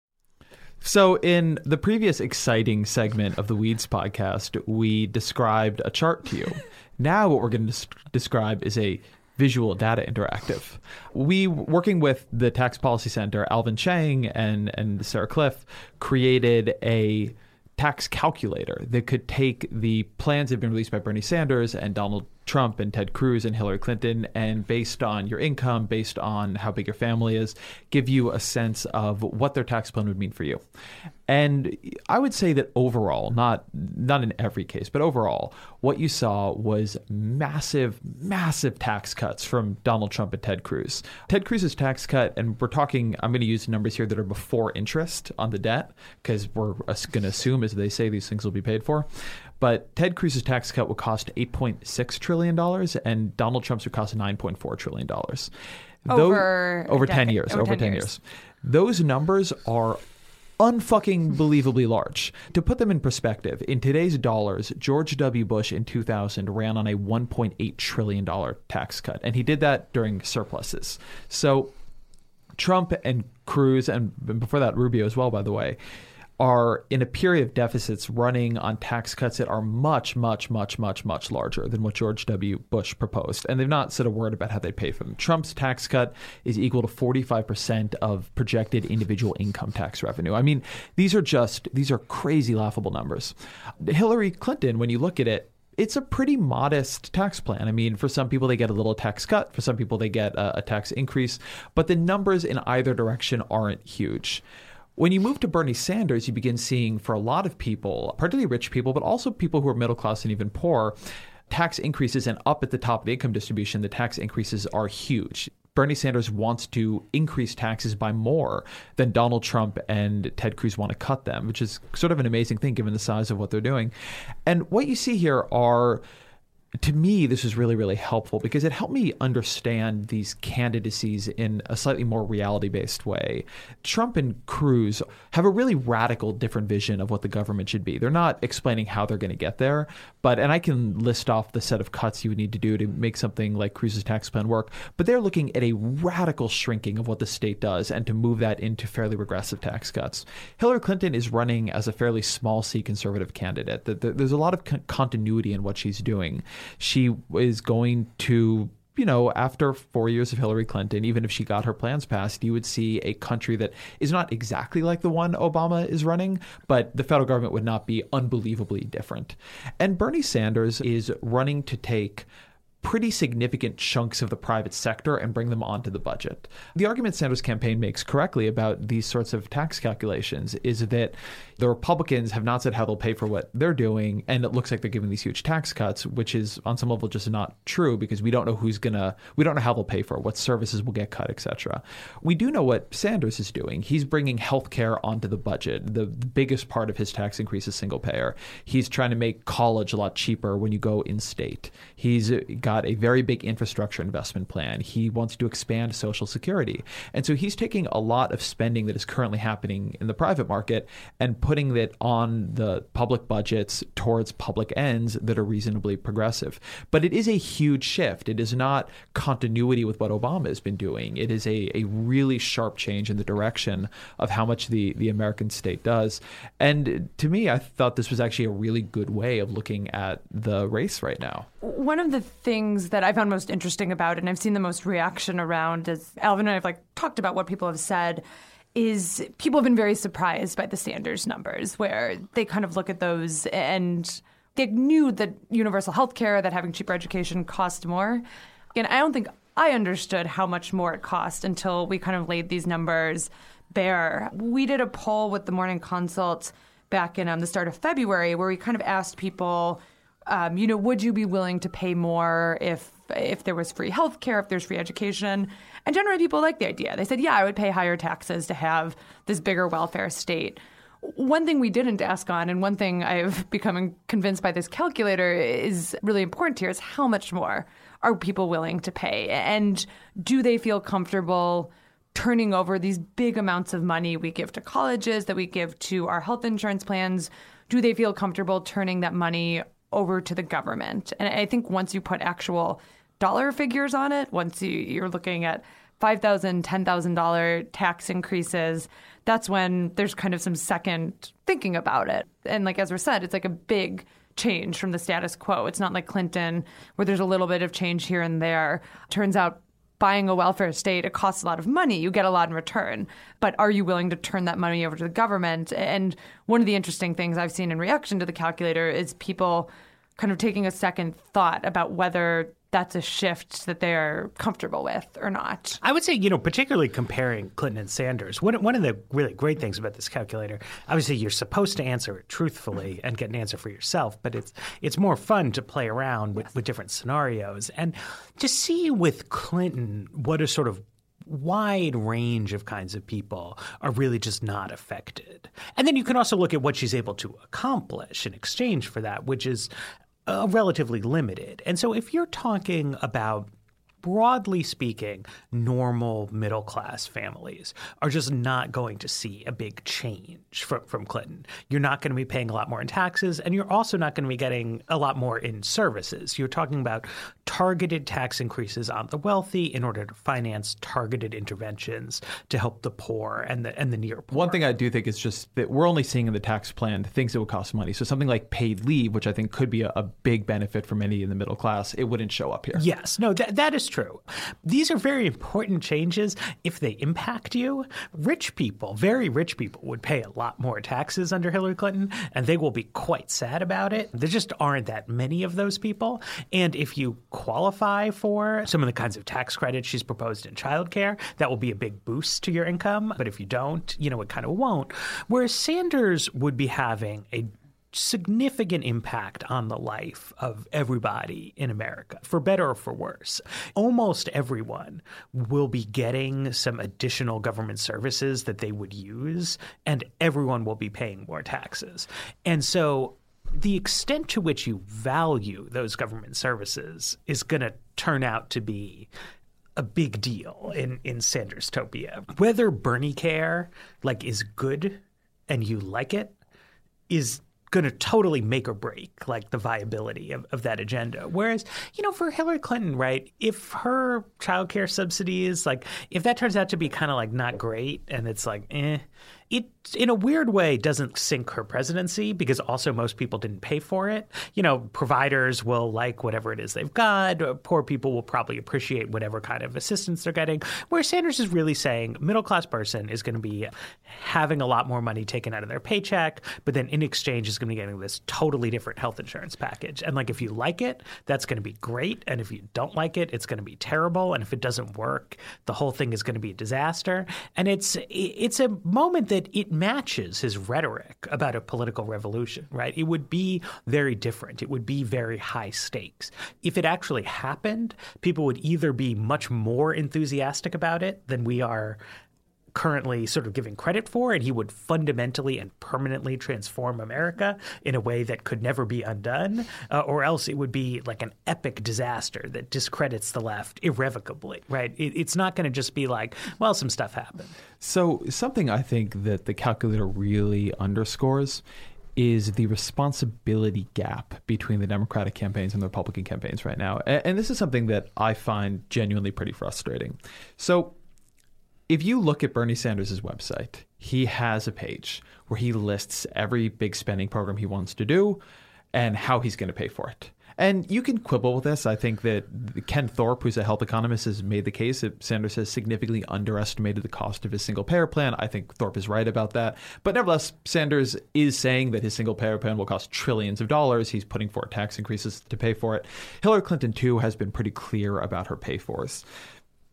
So, in the previous exciting segment of the Weeds podcast, we described a chart to you. now, what we're going to des- describe is a visual data interactive. We, working with the Tax Policy Center, Alvin Chang and, and Sarah Kliff, created a tax calculator that could take the plans that have been released by Bernie Sanders and Donald Trump and Ted Cruz and Hillary Clinton, and based on your income, based on how big your family is, give you a sense of what their tax plan would mean for you. And I would say that overall, not not in every case, but overall, what you saw was massive, massive tax cuts from Donald Trump and Ted Cruz. Ted Cruz's tax cut, and we're talking, I'm going to use numbers here that are before interest on the debt, because we're going to assume, as they say, these things will be paid for. But Ted Cruz's tax cut would cost $8.6 trillion, and Donald Trump's would cost $9.4 trillion. Over a over 10 years. over Over 10 10 years. years. Those numbers are unfucking believably large. To put them in perspective, in today's dollars, George W. Bush in 2000 ran on a 1.8 trillion dollar tax cut, and he did that during surpluses. So Trump and Cruz, and before that Rubio as well, by the way, are in a period of deficits running on tax cuts that are much, much, much, much, much larger than what George W. Bush proposed. And they've not said a word about how they pay for them. Trump's tax cut is equal to 45% of projected individual income tax revenue. I mean, these are just, these are crazy, laughable numbers. Hillary Clinton, when you look at it, it's a pretty modest tax plan. I mean, for some people, they get a little tax cut. For some people, they get a, a tax increase. But the numbers in either direction aren't huge. When you move to Bernie Sanders, you begin seeing for a lot of people, particularly rich people, but also people who are middle class and even poor, tax increases and up at the top of the income distribution, the tax increases are huge. Bernie Sanders wants to increase taxes by more than Donald Trump and Ted Cruz want to cut them, which is sort of an amazing thing given the size of what they're doing. And what you see here are to me, this was really, really helpful because it helped me understand these candidacies in a slightly more reality based way. Trump and Cruz have a really radical different vision of what the government should be. They're not explaining how they're going to get there, but, and I can list off the set of cuts you would need to do to make something like Cruz's tax plan work, but they're looking at a radical shrinking of what the state does and to move that into fairly regressive tax cuts. Hillary Clinton is running as a fairly small c conservative candidate. There's a lot of continuity in what she's doing she is going to you know, after four years of Hillary Clinton, even if she got her plans passed, you would see a country that is not exactly like the one Obama is running, but the federal government would not be unbelievably different. And Bernie Sanders is running to take pretty significant chunks of the private sector and bring them onto the budget. The argument Sanders' campaign makes correctly about these sorts of tax calculations is that the Republicans have not said how they'll pay for what they're doing, and it looks like they're giving these huge tax cuts, which is on some level just not true because we don't know who's gonna, we don't know how they'll pay for it, what services will get cut, etc. We do know what Sanders is doing. He's bringing health care onto the budget. The, the biggest part of his tax increase is single payer. He's trying to make college a lot cheaper when you go in state. He's got a very big infrastructure investment plan. He wants to expand Social Security. And so he's taking a lot of spending that is currently happening in the private market and putting it on the public budgets towards public ends that are reasonably progressive. But it is a huge shift. It is not continuity with what Obama has been doing. It is a, a really sharp change in the direction of how much the, the American state does. And to me, I thought this was actually a really good way of looking at the race right now. One of the things that I found most interesting about and I've seen the most reaction around, is Alvin and I have like talked about what people have said, is people have been very surprised by the Sanders numbers, where they kind of look at those and they knew that universal health care, that having cheaper education cost more. And I don't think I understood how much more it cost until we kind of laid these numbers bare. We did a poll with the Morning Consult back in um, the start of February where we kind of asked people, um, you know, would you be willing to pay more if if there was free health care, if there's free education? And generally, people like the idea. They said, yeah, I would pay higher taxes to have this bigger welfare state. One thing we didn't ask on, and one thing I've become convinced by this calculator is really important here, is how much more are people willing to pay? And do they feel comfortable turning over these big amounts of money we give to colleges, that we give to our health insurance plans, do they feel comfortable turning that money over to the government? And I think once you put actual dollar figures on it, once you, you're looking at $5,000, $10,000 tax increases, that's when there's kind of some second thinking about it. And like Ezra said, it's like a big change from the status quo. It's not like Clinton, where there's a little bit of change here and there. Turns out buying a welfare state, it costs a lot of money. You get a lot in return. But are you willing to turn that money over to the government? And one of the interesting things I've seen in reaction to the calculator is people kind of taking a second thought about whether that's a shift that they're comfortable with or not. I would say, you know, particularly comparing Clinton and Sanders, one, one of the really great things about this calculator, obviously you're supposed to answer it truthfully and get an answer for yourself, but it's it's more fun to play around with, with different scenarios and to see with Clinton what a sort of wide range of kinds of people are really just not affected. And then you can also look at what she's able to accomplish in exchange for that, which is uh, relatively limited. And so if you're talking about broadly speaking, normal middle class families are just not going to see a big change from, from Clinton. You're not going to be paying a lot more in taxes, and you're also not going to be getting a lot more in services. You're talking about targeted tax increases on the wealthy in order to finance targeted interventions to help the poor and the and the near poor. One thing I do think is just that we're only seeing in the tax plan things that would cost money. So something like paid leave, which I think could be a, a big benefit for many in the middle class, it wouldn't show up here. Yes, no, that that is true. These are very important changes if they impact you. Rich people, very rich people, would pay a lot more taxes under Hillary Clinton, and they will be quite sad about it. There just aren't that many of those people. And if you qualify for some of the kinds of tax credits she's proposed in childcare, that will be a big boost to your income. But if you don't, you know, it kind of won't. Whereas Sanders would be having a significant impact on the life of everybody in America, for better or for worse. Almost everyone will be getting some additional government services that they would use, and everyone will be paying more taxes. And so the extent to which you value those government services is going to turn out to be a big deal in in Sanders topia. Whether Bernie care like is good and you like it is going to totally make or break like the viability of, of that agenda. Whereas, you know, for Hillary Clinton, right, if her childcare subsidies, like if that turns out to be kind of like not great and it's like, eh, it in a weird way doesn't sink her presidency because also most people didn't pay for it. You know, providers will like whatever it is they've got. Poor people will probably appreciate whatever kind of assistance they're getting. Where Sanders is really saying middle class person is going to be having a lot more money taken out of their paycheck, but then in exchange is going to be getting this totally different health insurance package. And like if you like it, that's going to be great, and if you don't like it, it's going to be terrible. And if it doesn't work, the whole thing is going to be a disaster. And it's it's a moment that it matches his rhetoric about a political revolution, right? It would be very different. It would be very high stakes. If it actually happened, people would either be much more enthusiastic about it than we are currently sort of giving credit for, and he would fundamentally and permanently transform America in a way that could never be undone, uh, or else it would be like an epic disaster that discredits the left irrevocably, right? It, it's not going to just be like, well, some stuff happened. So, something I think that the calculator really underscores is the responsibility gap between the Democratic campaigns and the Republican campaigns right now. And this is something that I find genuinely pretty frustrating. So, if you look at Bernie Sanders' website, he has a page where he lists every big spending program he wants to do and how he's going to pay for it. And you can quibble with this. I think that Ken Thorpe, who's a health economist, has made the case that Sanders has significantly underestimated the cost of his single payer plan. I think Thorpe is right about that. But nevertheless, Sanders is saying that his single payer plan will cost trillions of dollars. He's putting forward tax increases to pay for it. Hillary Clinton, too, has been pretty clear about her pay fors.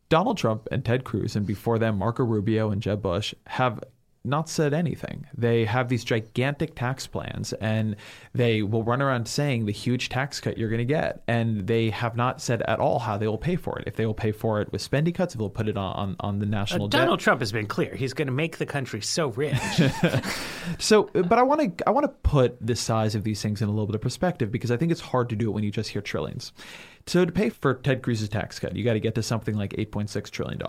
Donald Trump and Ted Cruz, and before them, Marco Rubio and Jeb Bush, have not said anything. They have these gigantic tax plans and they will run around saying the huge tax cut you're going to get. And they have not said at all how they will pay for it. If they will pay for it with spending cuts, if they'll put it on, on, on the national uh, debt. Donald Trump has been clear. He's going to make the country so rich. so, but I want to I want to put the size of these things in a little bit of perspective because I think it's hard to do it when you just hear trillions. So to pay for Ted Cruz's tax cut, you got to get to something like $8.6 trillion.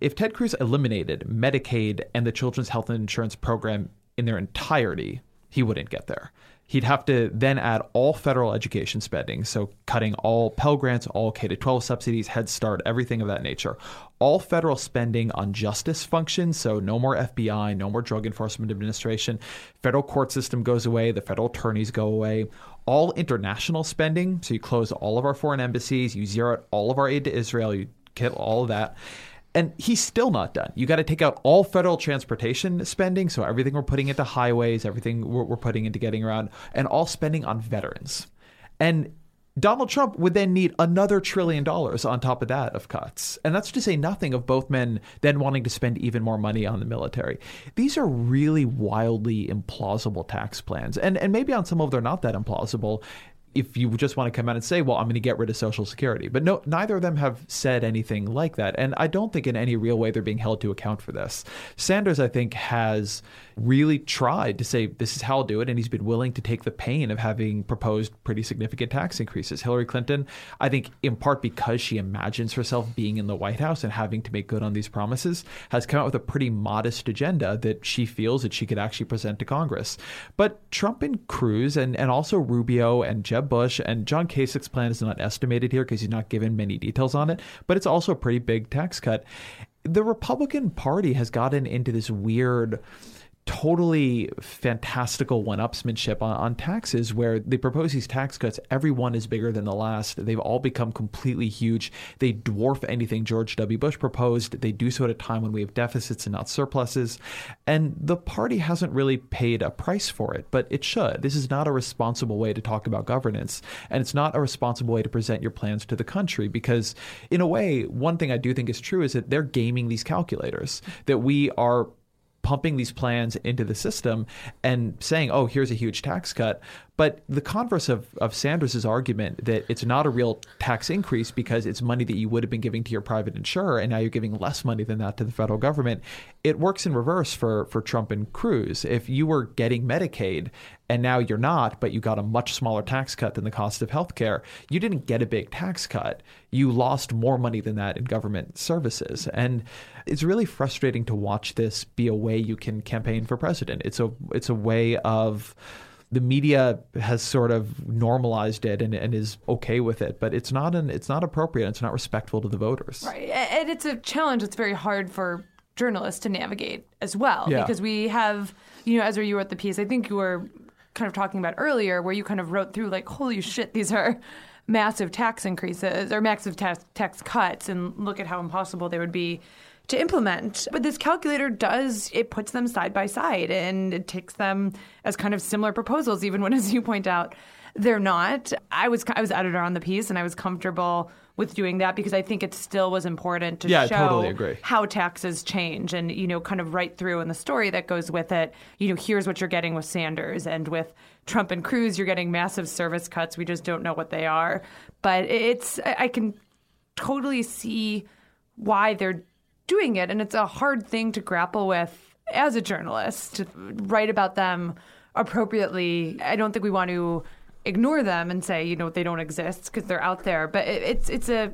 If Ted Cruz eliminated Medicaid and the Children's Health Insurance Program in their entirety, he wouldn't get there. He'd have to then add all federal education spending, so cutting all Pell Grants, all K 12 subsidies, Head Start, everything of that nature. All federal spending on justice functions, so no more FBI, no more Drug Enforcement Administration. Federal court system goes away, the federal attorneys go away. All international spending, so you close all of our foreign embassies, you zero out all of our aid to Israel, you kill all of that. And he's still not done. You got to take out all federal transportation spending, so everything we're putting into highways, everything we're, we're putting into getting around, and all spending on veterans. And Donald Trump would then need another trillion dollars on top of that of cuts. And that's to say nothing of both men then wanting to spend even more money on the military. These are really wildly implausible tax plans. And and maybe on some of them they're not that implausible if you just want to come out and say, well, I'm going to get rid of Social Security. But no, neither of them have said anything like that. And I don't think in any real way they're being held to account for this. Sanders, I think, has really tried to say, this is how I'll do it. And he's been willing to take the pain of having proposed pretty significant tax increases. Hillary Clinton, I think, in part because she imagines herself being in the White House and having to make good on these promises, has come out with a pretty modest agenda that she feels that she could actually present to Congress. But Trump and Cruz and, and also Rubio and Jeb Jeb Bush, and John Kasich's plan is not estimated here because he's not given many details on it, but it's also a pretty big tax cut. The Republican Party has gotten into this weird totally fantastical one-upsmanship on, on, taxes where they propose these tax cuts. Every one is bigger than the last. They've all become completely huge. They dwarf anything george w. Bush proposed. They do so at a time when we have deficits and not surpluses. And the party hasn't really paid a price for it but it should. This is not a responsible way to talk about governance and it's not a responsible way to present your plans to the country because in a way one thing i do think is true is that they're gaming these calculators that we are pumping these plans into the system and saying, oh, here's a huge tax cut. But the converse of, of Sanders' argument that it's not a real tax increase because it's money that you would have been giving to your private insurer and now you're giving less money than that to the federal government, it works in reverse for, for Trump and Cruz. If you were getting Medicaid and now you're not, but you got a much smaller tax cut than the cost of health care, you didn't get a big tax cut. You lost more money than that in government services. And it's really frustrating to watch this be a way you can campaign for president. It's a it's a way of the media has sort of normalized it and, and is okay with it, but it's not an it's not appropriate. It's not respectful to the voters. Right, and it's a challenge that's very hard for journalists to navigate as well yeah. because we have you know Ezra, you wrote the piece. I think you were kind of talking about earlier, where you kind of wrote through like, holy shit, these are massive tax increases or massive tax tax cuts, and look at how impossible they would be to implement. But this calculator does, it puts them side by side and it takes them as kind of similar proposals, even when, as you point out, they're not. I was I was editor on the piece and I was comfortable with doing that because I think it still was important to yeah, show totally agree. how taxes change and you know kind of right through in the story that goes with it. You know, here's what you're getting with Sanders and with Trump and Cruz, you're getting massive service cuts. We just don't know what they are, but it's I can totally see why they're doing it. And it's a hard thing to grapple with as a journalist to write about them appropriately. I don't think we want to ignore them and say, you know, they don't exist because they're out there. But it, it's it's a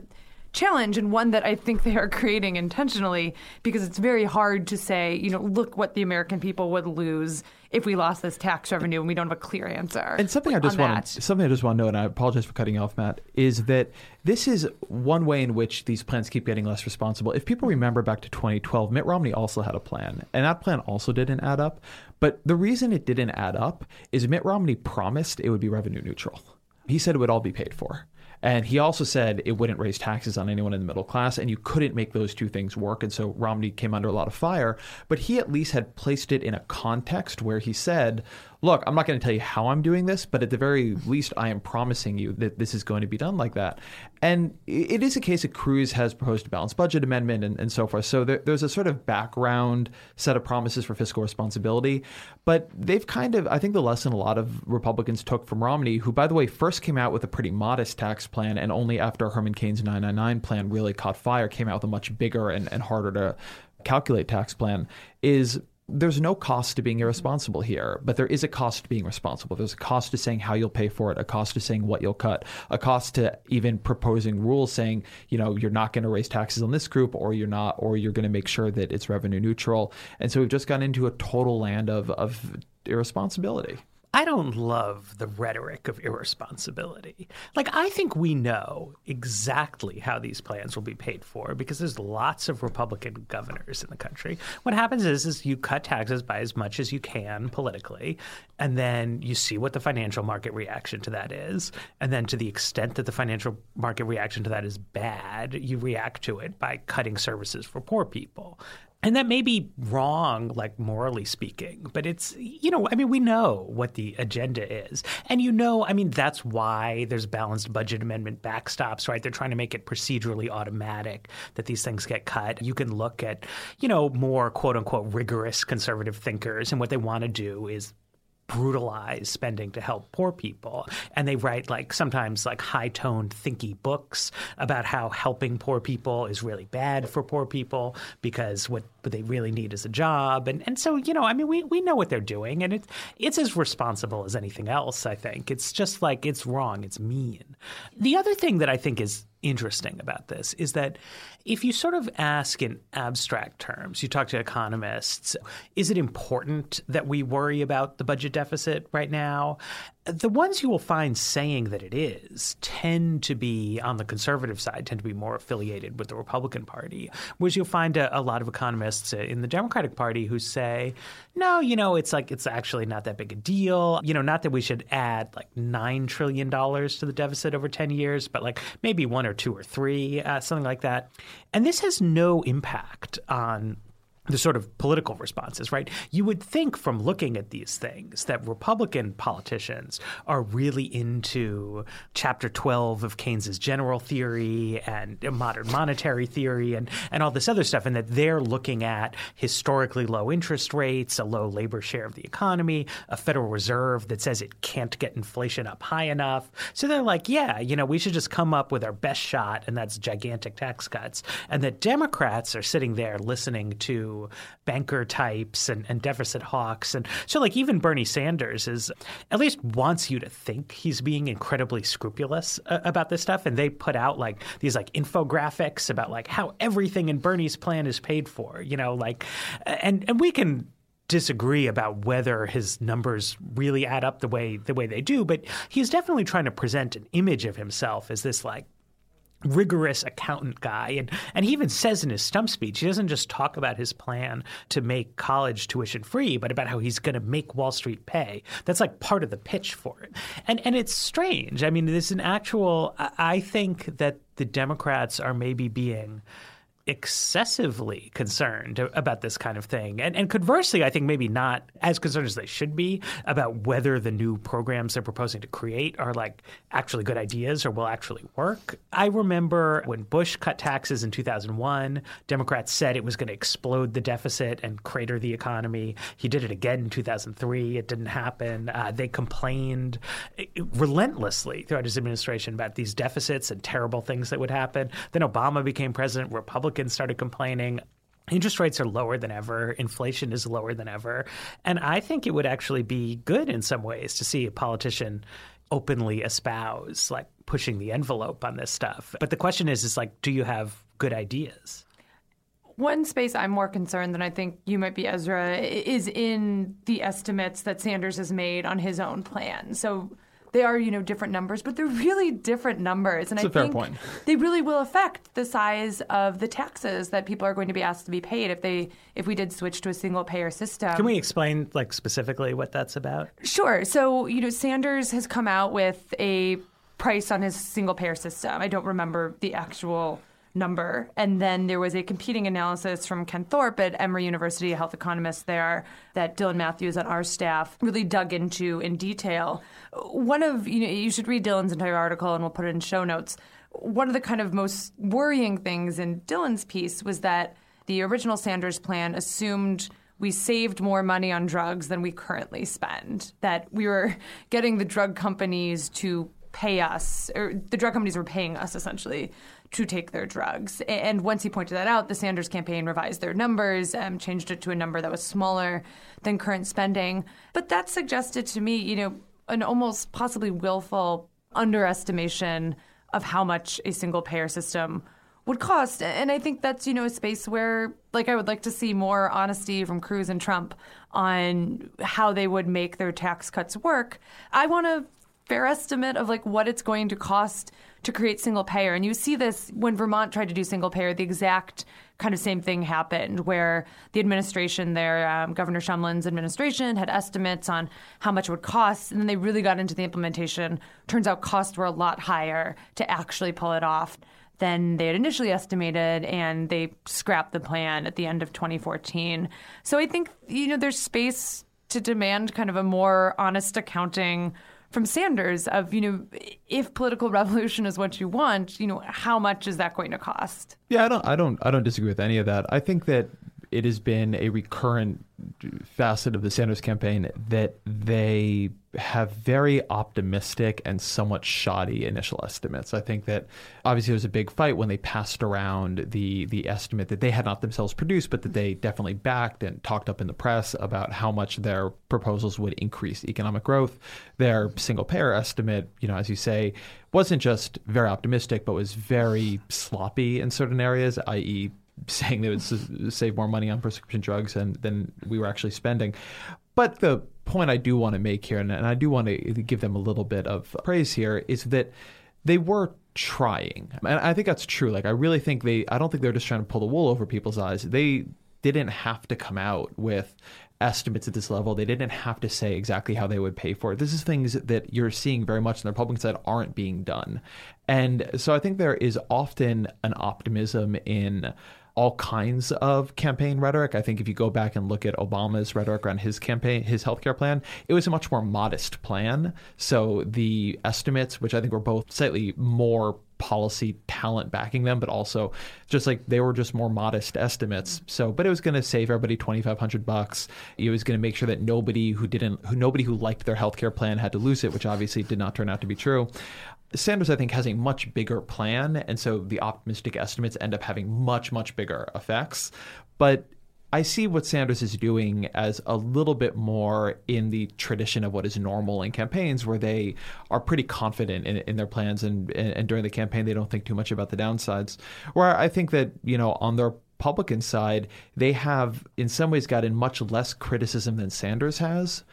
challenge and one that I think they are creating intentionally because it's very hard to say, you know, look what the American people would lose if we lost this tax revenue and we don't have a clear answer. And something I just want to, something I just want to know, and I apologize for cutting off, Matt, is that this is one way in which these plans keep getting less responsible. If people remember back to 2012, Mitt Romney also had a plan, and that plan also didn't add up. But the reason it didn't add up is Mitt Romney promised it would be revenue neutral. He said it would all be paid for. And he also said it wouldn't raise taxes on anyone in the middle class, and you couldn't make those two things work. And so Romney came under a lot of fire, but he at least had placed it in a context where he said, look, I'm not going to tell you how I'm doing this, but at the very least, I am promising you that this is going to be done like that. And it is a case that Cruz has proposed a balanced budget amendment and, and so forth. So there, there's a sort of background set of promises for fiscal responsibility. But they've kind of, I think the lesson a lot of Republicans took from Romney, who, by the way, first came out with a pretty modest tax plan and only after Herman Cain's 999 plan really caught fire, came out with a much bigger and, and harder to calculate tax plan, is there's no cost to being irresponsible here, but there is a cost to being responsible. There's a cost to saying how you'll pay for it, a cost to saying what you'll cut, a cost to even proposing rules saying, you know, you're not going to raise taxes on this group or you're not, or you're going to make sure that it's revenue neutral. And so we've just gone into a total land of, of irresponsibility. I don't love the rhetoric of irresponsibility. Like, I think we know exactly how these plans will be paid for because there's lots of Republican governors in the country. What happens is, is you cut taxes by as much as you can politically, and then you see what the financial market reaction to that is. And then to the extent that the financial market reaction to that is bad, you react to it by cutting services for poor people. And that may be wrong, like morally speaking, but it's, you know, I mean, we know what the agenda is. And you know, I mean, that's why there's balanced budget amendment backstops, right? They're trying to make it procedurally automatic that these things get cut. You can look at, you know, more quote unquote rigorous conservative thinkers, and what they want to do is brutalize spending to help poor people. And they write like sometimes like high toned, thinky books about how helping poor people is really bad for poor people because what, they really need is a job. And and so, you know, I mean we, we know what they're doing and it's it's as responsible as anything else, I think. It's just like it's wrong, it's mean. The other thing that I think is interesting about this is that if you sort of ask in abstract terms, you talk to economists, is it important that we worry about the budget deficit right now? The ones you will find saying that it is tend to be on the conservative side, tend to be more affiliated with the Republican Party. Whereas you'll find a, a lot of economists in the Democratic Party who say, no, you know, it's like it's actually not that big a deal. You know, not that we should add like $9 trillion to the deficit over 10 years, but like maybe one or two or three, uh, something like that. And this has no impact on the sort of political responses, right? You would think from looking at these things that Republican politicians are really into chapter 12 of Keynes's general theory and modern monetary theory and, and all this other stuff, and that they're looking at historically low interest rates, a low labor share of the economy, a Federal Reserve that says it can't get inflation up high enough. So they're like, yeah, you know, we should just come up with our best shot, and that's gigantic tax cuts. And that Democrats are sitting there listening to banker types and, and deficit hawks. And so, like, even Bernie Sanders is at least wants you to think he's being incredibly scrupulous uh, about this stuff. And they put out like these like infographics about like how everything in Bernie's plan is paid for, you know, like, and, and we can disagree about whether his numbers really add up the way the way they do, but he's definitely trying to present an image of himself as this like rigorous accountant guy and and he even says in his stump speech he doesn't just talk about his plan to make college tuition free but about how he's going to make Wall Street pay. That's like part of the pitch for it. And and it's strange. I mean there's an actual i think that the democrats are maybe being excessively concerned about this kind of thing. And, and conversely, I think maybe not as concerned as they should be about whether the new programs they're proposing to create are like actually good ideas or will actually work. I remember when Bush cut taxes in 2001, Democrats said it was going to explode the deficit and crater the economy. He did it again in 2003. It didn't happen. Uh, they complained relentlessly throughout his administration about these deficits and terrible things that would happen. Then Obama became president. Republicans Republicans started complaining. Interest rates are lower than ever. Inflation is lower than ever. And I think it would actually be good in some ways to see a politician openly espouse like pushing the envelope on this stuff. But the question is is like do you have good ideas? One space I'm more concerned than I think you might be, Ezra, is in the estimates that Sanders has made on his own plan. So they are, you know, different numbers, but they're really different numbers. And That's I a think point. they really will affect the size of the taxes that people are going to be asked to be paid if they if we did switch to a single payer system. Can we explain like specifically what that's about? Sure. So, you know, Sanders has come out with a price on his single payer system. I don't remember the actual number. And then there was a competing analysis from Ken Thorpe at Emory University, a health economist there, that Dylan Matthews on our staff really dug into in detail. One of, you know, you should read Dylan's entire article and we'll put it in show notes. One of the kind of most worrying things in Dylan's piece was that the original Sanders plan assumed we saved more money on drugs than we currently spend. That we were getting the drug companies to pay us, or the drug companies were paying us essentially to take their drugs. And once he pointed that out, the Sanders campaign revised their numbers, um, changed it to a number that was smaller than current spending. But that suggested to me, you know, an almost possibly willful underestimation of how much a single payer system would cost. And I think that's, you know, a space where like I would like to see more honesty from Cruz and Trump on how they would make their tax cuts work. I want a fair estimate of like what it's going to cost to create single payer. And you see this when Vermont tried to do single payer, the exact kind of same thing happened where the administration there, um, Governor Shumlin's administration, had estimates on how much it would cost. And then they really got into the implementation. Turns out costs were a lot higher to actually pull it off than they had initially estimated, and they scrapped the plan at the end of 2014. So I think, you know, there's space to demand kind of a more honest accounting from Sanders of, you know, if political revolution is what you want, you know, how much is that going to cost? Yeah, I don't I don't I don't disagree with any of that. I think that it has been a recurrent facet of the Sanders campaign that they have very optimistic and somewhat shoddy initial estimates. I think that obviously there was a big fight when they passed around the the estimate that they had not themselves produced, but that they definitely backed and talked up in the press about how much their proposals would increase economic growth. Their single payer estimate, you know, as you say, wasn't just very optimistic, but was very sloppy in certain areas, i.e saying they would save more money on prescription drugs than, than we were actually spending. But the point I do want to make here, and, I do want to give them a little bit of praise here, is that they were trying. And I think that's true. Like, I really think they, I don't think they're just trying to pull the wool over people's eyes. They didn't have to come out with estimates at this level. They didn't have to say exactly how they would pay for it. This is things that you're seeing very much on the Republican side aren't being done. And so I think there is often an optimism in all kinds of campaign rhetoric. I think if you go back and look at Obama's rhetoric around his campaign, his healthcare plan, it was a much more modest plan. So the estimates, which I think were both slightly more policy talent backing them, but also just like they were just more modest estimates. So, but it was going to save everybody twenty five hundred bucks. It was going to make sure that nobody who didn't, who nobody who liked their healthcare plan had to lose it, which obviously did not turn out to be true. Sanders, I think, has a much bigger plan, and so the optimistic estimates end up having much, much bigger effects. But I see what Sanders is doing as a little bit more in the tradition of what is normal in campaigns, where they are pretty confident in, in their plans, and, and during the campaign they don't think too much about the downsides. Where I think that you know on their Republican side, they have in some ways gotten much less criticism than Sanders has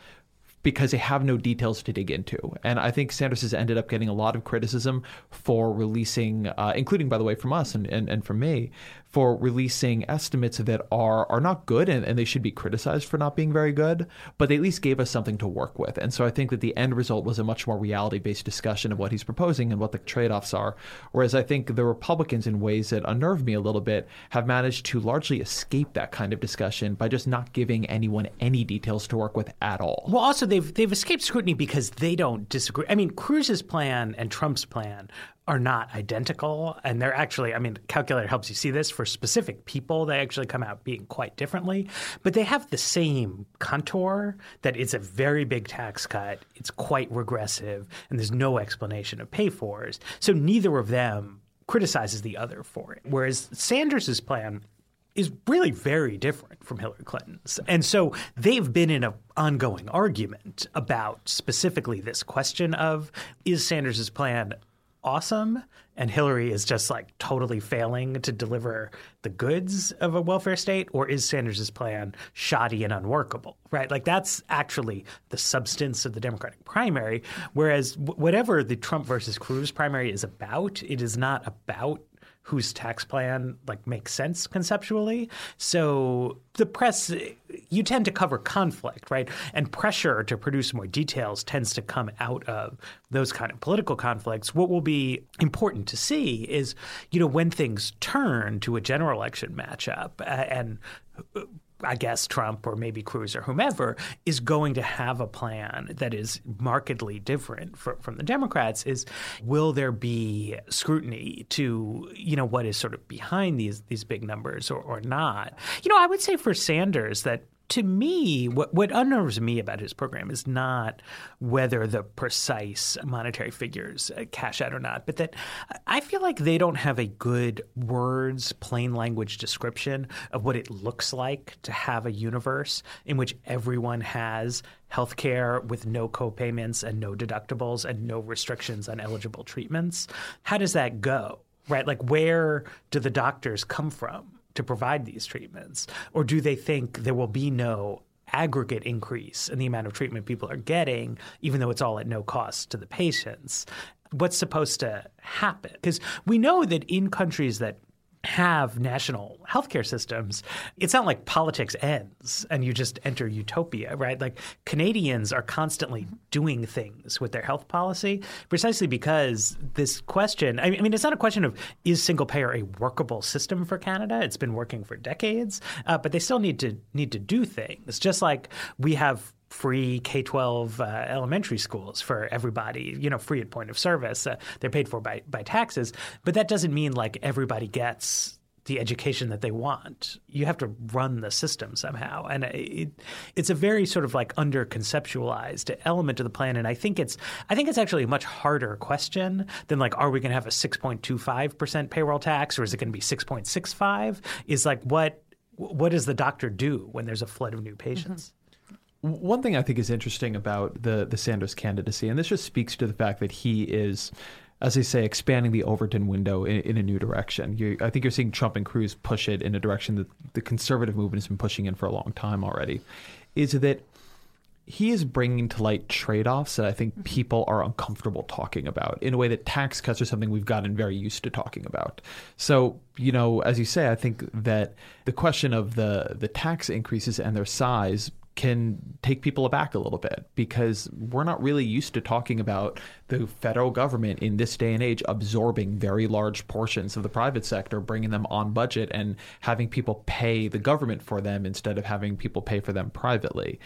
because they have no details to dig into. And I think Sanders has ended up getting a lot of criticism for releasing, uh, including, by the way, from us and, and, and from me, for releasing estimates that are are not good and, and they should be criticized for not being very good, but they at least gave us something to work with. And so I think that the end result was a much more reality based discussion of what he's proposing and what the trade offs are. Whereas I think the Republicans, in ways that unnerve me a little bit, have managed to largely escape that kind of discussion by just not giving anyone any details to work with at all. Well, also they've they've escaped scrutiny because they don't disagree. I mean, Cruz's plan and Trump's plan are not identical. And they're actually, I mean, calculator helps you see this for specific people. They actually come out being quite differently, but they have the same contour that it's a very big tax cut. It's quite regressive, and there's no explanation of pay fors. So neither of them criticizes the other for it. Whereas Sanders's plan is really very different from Hillary Clinton's. And so they've been in an ongoing argument about specifically this question of is Sanders's plan awesome and Hillary is just like totally failing to deliver the goods of a welfare state, or is Sanders' plan shoddy and unworkable? Right? Like that's actually the substance of the Democratic primary. Whereas whatever the Trump versus Cruz primary is about, it is not about whose tax plan like makes sense conceptually. So the press you tend to cover conflict, right? And pressure to produce more details tends to come out of those kind of political conflicts. What will be important to see is, you know, when things turn to a general election matchup uh, and I guess Trump or maybe Cruz or whomever is going to have a plan that is markedly different for, from the Democrats is will there be scrutiny to you know what is sort of behind these these big numbers or, or not? You know, I would say for Sanders that to me, what, what unnerves me about his program is not whether the precise monetary figures uh, cash out or not, but that I feel like they don't have a good words, plain language description of what it looks like to have a universe in which everyone has health care with no copayments and no deductibles and no restrictions on eligible treatments. How does that go? Right? Like, where do the doctors come from? To provide these treatments? Or do they think there will be no aggregate increase in the amount of treatment people are getting, even though it's all at no cost to the patients? What's supposed to happen? Because we know that in countries that have national healthcare systems, it's not like politics ends and you just enter utopia, right? Like Canadians are constantly doing things with their health policy precisely because this question I mean, it's not a question of is single payer a workable system for Canada? It's been working for decades, uh, but they still need to need to do things. Just like we have free K 12 uh, elementary schools for everybody, you know, free at point of service. Uh, they're paid for by, by taxes. But that doesn't mean like everybody gets the education that they want. You have to run the system somehow, and it, it's a very sort of like under conceptualized element of the plan. And I think it's I think it's actually a much harder question than like, are we going to have a six point two five percent payroll tax, or is it going to be six point six five? Is like what what does the doctor do when there's a flood of new patients? Mm-hmm. One thing I think is interesting about the the Sanders candidacy, and this just speaks to the fact that he is, as they say, expanding the Overton window in, in a new direction. You, I think you're seeing Trump and Cruz push it in a direction that the conservative movement has been pushing in for a long time already. Is that he is bringing to light trade-offs that I think mm-hmm. people are uncomfortable talking about in a way that tax cuts are something we've gotten very used to talking about. So, you know, as you say, I think that the question of the the tax increases and their size can take people aback a little bit because we're not really used to talking about the federal government in this day and age absorbing very large portions of the private sector, bringing them on budget and having people pay the government for them instead of having people pay for them privately.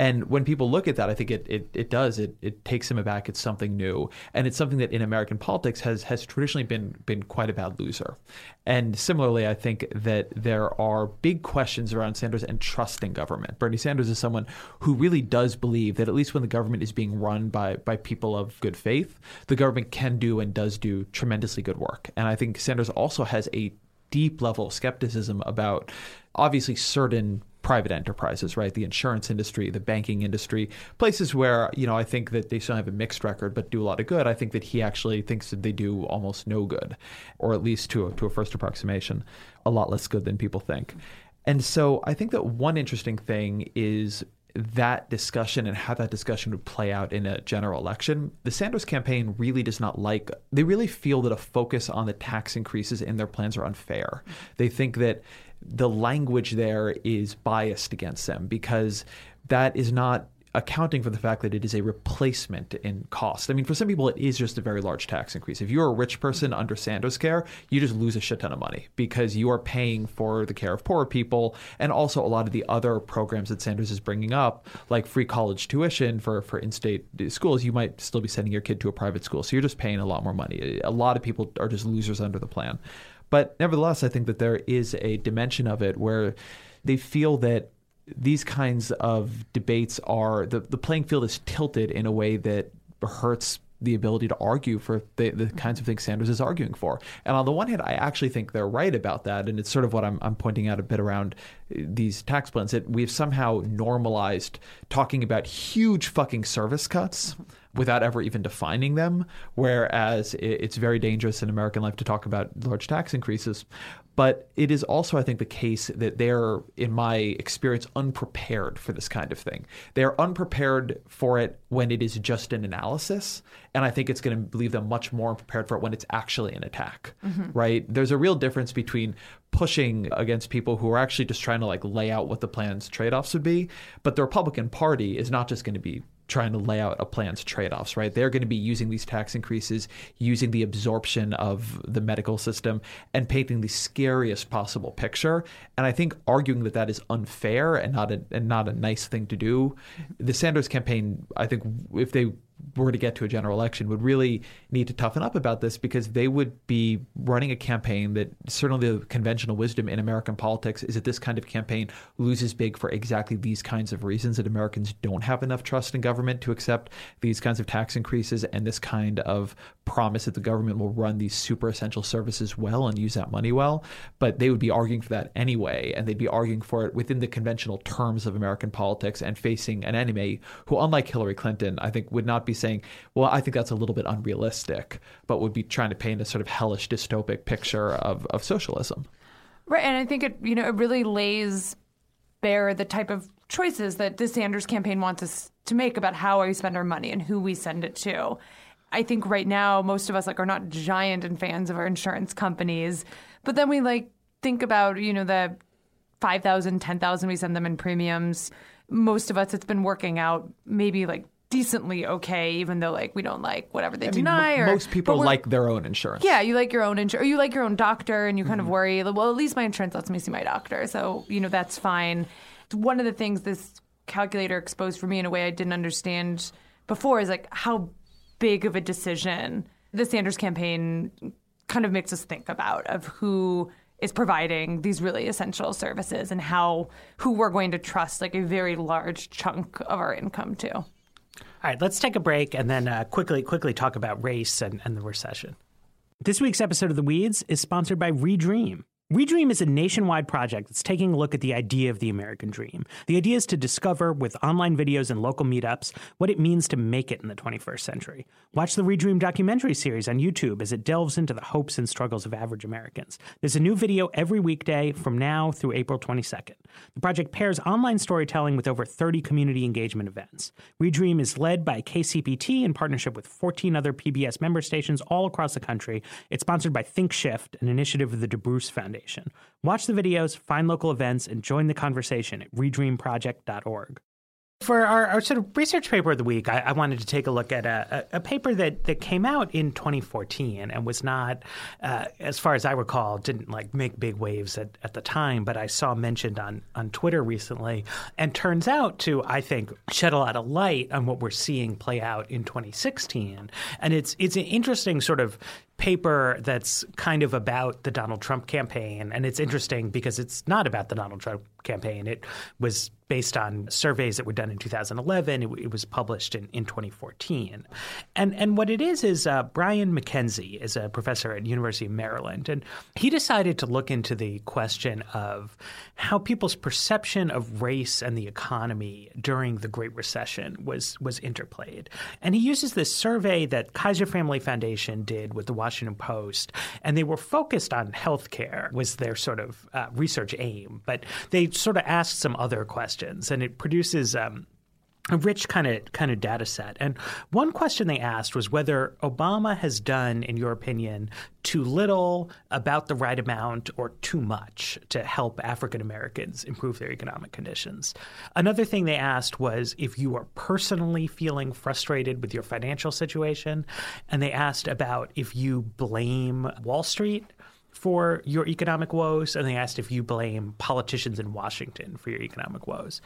And when people look at that, I think it it, it does it it takes them aback. It's something new, and it's something that in American politics has has traditionally been been quite a bad loser. And similarly, I think that there are big questions around Sanders and trusting government. Bernie Sanders is someone who really does believe that at least when the government is being run by by people of good faith, the government can do and does do tremendously good work. And I think Sanders also has a deep level of skepticism about obviously certain private enterprises, right? The insurance industry, the banking industry, places where, you know, I think that they still have a mixed record but do a lot of good. I think that he actually thinks that they do almost no good, or at least to a, to a first approximation, a lot less good than people think. And so I think that one interesting thing is that discussion and how that discussion would play out in a general election. The Sanders campaign really does not like, they really feel that a focus on the tax increases in their plans are unfair. They think that the language there is biased against them because that is not accounting for the fact that it is a replacement in cost. I mean, for some people, it is just a very large tax increase. If you're a rich person under Sanders care, you just lose a shit ton of money because you are paying for the care of poorer people and also a lot of the other programs that Sanders is bringing up, like free college tuition for, for in state schools. You might still be sending your kid to a private school. So you're just paying a lot more money. A lot of people are just losers under the plan. But nevertheless, I think that there is a dimension of it where they feel that these kinds of debates are the, the playing field is tilted in a way that hurts the ability to argue for the, the mm-hmm. kinds of things Sanders is arguing for. And on the one hand, I actually think they're right about that. And it's sort of what I'm, I'm pointing out a bit around uh, these tax plans that we've somehow normalized talking about huge fucking service cuts mm-hmm. Without ever even defining them. Whereas it's very dangerous in American life to talk about large tax increases. But it is also, I think, the case that they're, in my experience, unprepared for this kind of thing. They're unprepared for it when it is just an analysis. And I think it's going to leave them much more unprepared for it when it's actually an attack, mm-hmm. right? There's a real difference between pushing against people who are actually just trying to like lay out what the plan's trade offs would be. But the Republican Party is not just going to be trying to lay out a plan's trade-offs, right? They're going to be using these tax increases, using the absorption of the medical system, and painting the scariest possible picture. And I think arguing that that is unfair and not a and not a nice thing to do. The Sanders campaign, I think, if they were to get to a general election, would really need to toughen up about this because they would be running a campaign that certainly the conventional wisdom in American politics is that this kind of campaign loses big for exactly these kinds of reasons that Americans don't have enough trust in government to accept these kinds of tax increases and this kind of promise that the government will run these super essential services well and use that money well. But they would be arguing for that anyway, and they'd be arguing for it within the conventional terms of American politics and facing an enemy who, unlike Hillary Clinton, I think would not be saying, well, I think that's a little bit unrealistic, but would be trying to paint a sort of hellish dystopic picture of, of socialism. Right, and I think it you know it really lays bare the type of choices that the Sanders campaign wants us to make about how we spend our money and who we send it to. I think right now most of us like are not giant and fans of our insurance companies, but then we like think about you know the 5,000, 10,000 we send them in premiums. Most of us it's been working out maybe like decently okay, even though like we don't like whatever they I mean, deny. or, most people like their own insurance. yeah, you like your own insurance, or you like your own doctor, and you kind of mm-hmm. worry. Well, at least my insurance lets me see my doctor, so you know that's fine. One of the things this calculator exposed for me in a way I didn't understand before is like how big of a decision the Sanders campaign kind of makes us think about of who is providing these really essential services and how who we're going to trust like a very large chunk of our income to. All right, let's take a break and then uh, quickly quickly talk about race and, and the recession. This week's episode of The Weeds is sponsored by Redream. Redream is a nationwide project that's taking a look at the idea of the American dream. The idea is to discover, with online videos and local meetups, what it means to make it in the 21st century. Watch the Redream documentary series on YouTube as it delves into the hopes and struggles of average Americans. There's a new video every weekday from now through April 22nd. The project pairs online storytelling with over 30 community engagement events. Redream is led by KCPT in partnership with 14 other PBS member stations all across the country. It's sponsored by ThinkShift, an initiative of the DeBruce Foundation. Watch the videos, find local events, and join the conversation at redreamproject.org. For our, our sort of research paper of the week, I, I wanted to take a look at a, a, a paper that, that came out in 2014 and was not, uh, as far as I recall, didn't like make big waves at, at the time, but I saw mentioned on, on Twitter recently and turns out to, I think, shed a lot of light on what we're seeing play out in 2016. And it's it's an interesting sort of paper that's kind of about the Donald Trump campaign. And it's interesting because it's not about the Donald Trump campaign. It was based on surveys that were done in 2011. It, it was published in, in 2014. And, and what it is is uh, Brian McKenzie is a professor at University of Maryland. And he decided to look into the question of how people's perception of race and the economy during the Great Recession was, was interplayed. And he uses this survey that Kaiser Family Foundation did with the Washington Post, and they were focused on healthcare was their sort of uh, research aim, but they sort of asked some other questions, and it produces. Um, a rich kind of kind of data set. And one question they asked was whether Obama has done, in your opinion, too little, about the right amount, or too much to help African Americans improve their economic conditions. Another thing they asked was if you are personally feeling frustrated with your financial situation, and they asked about if you blame Wall Street for your economic woes, and they asked if you blame politicians in Washington for your economic woes.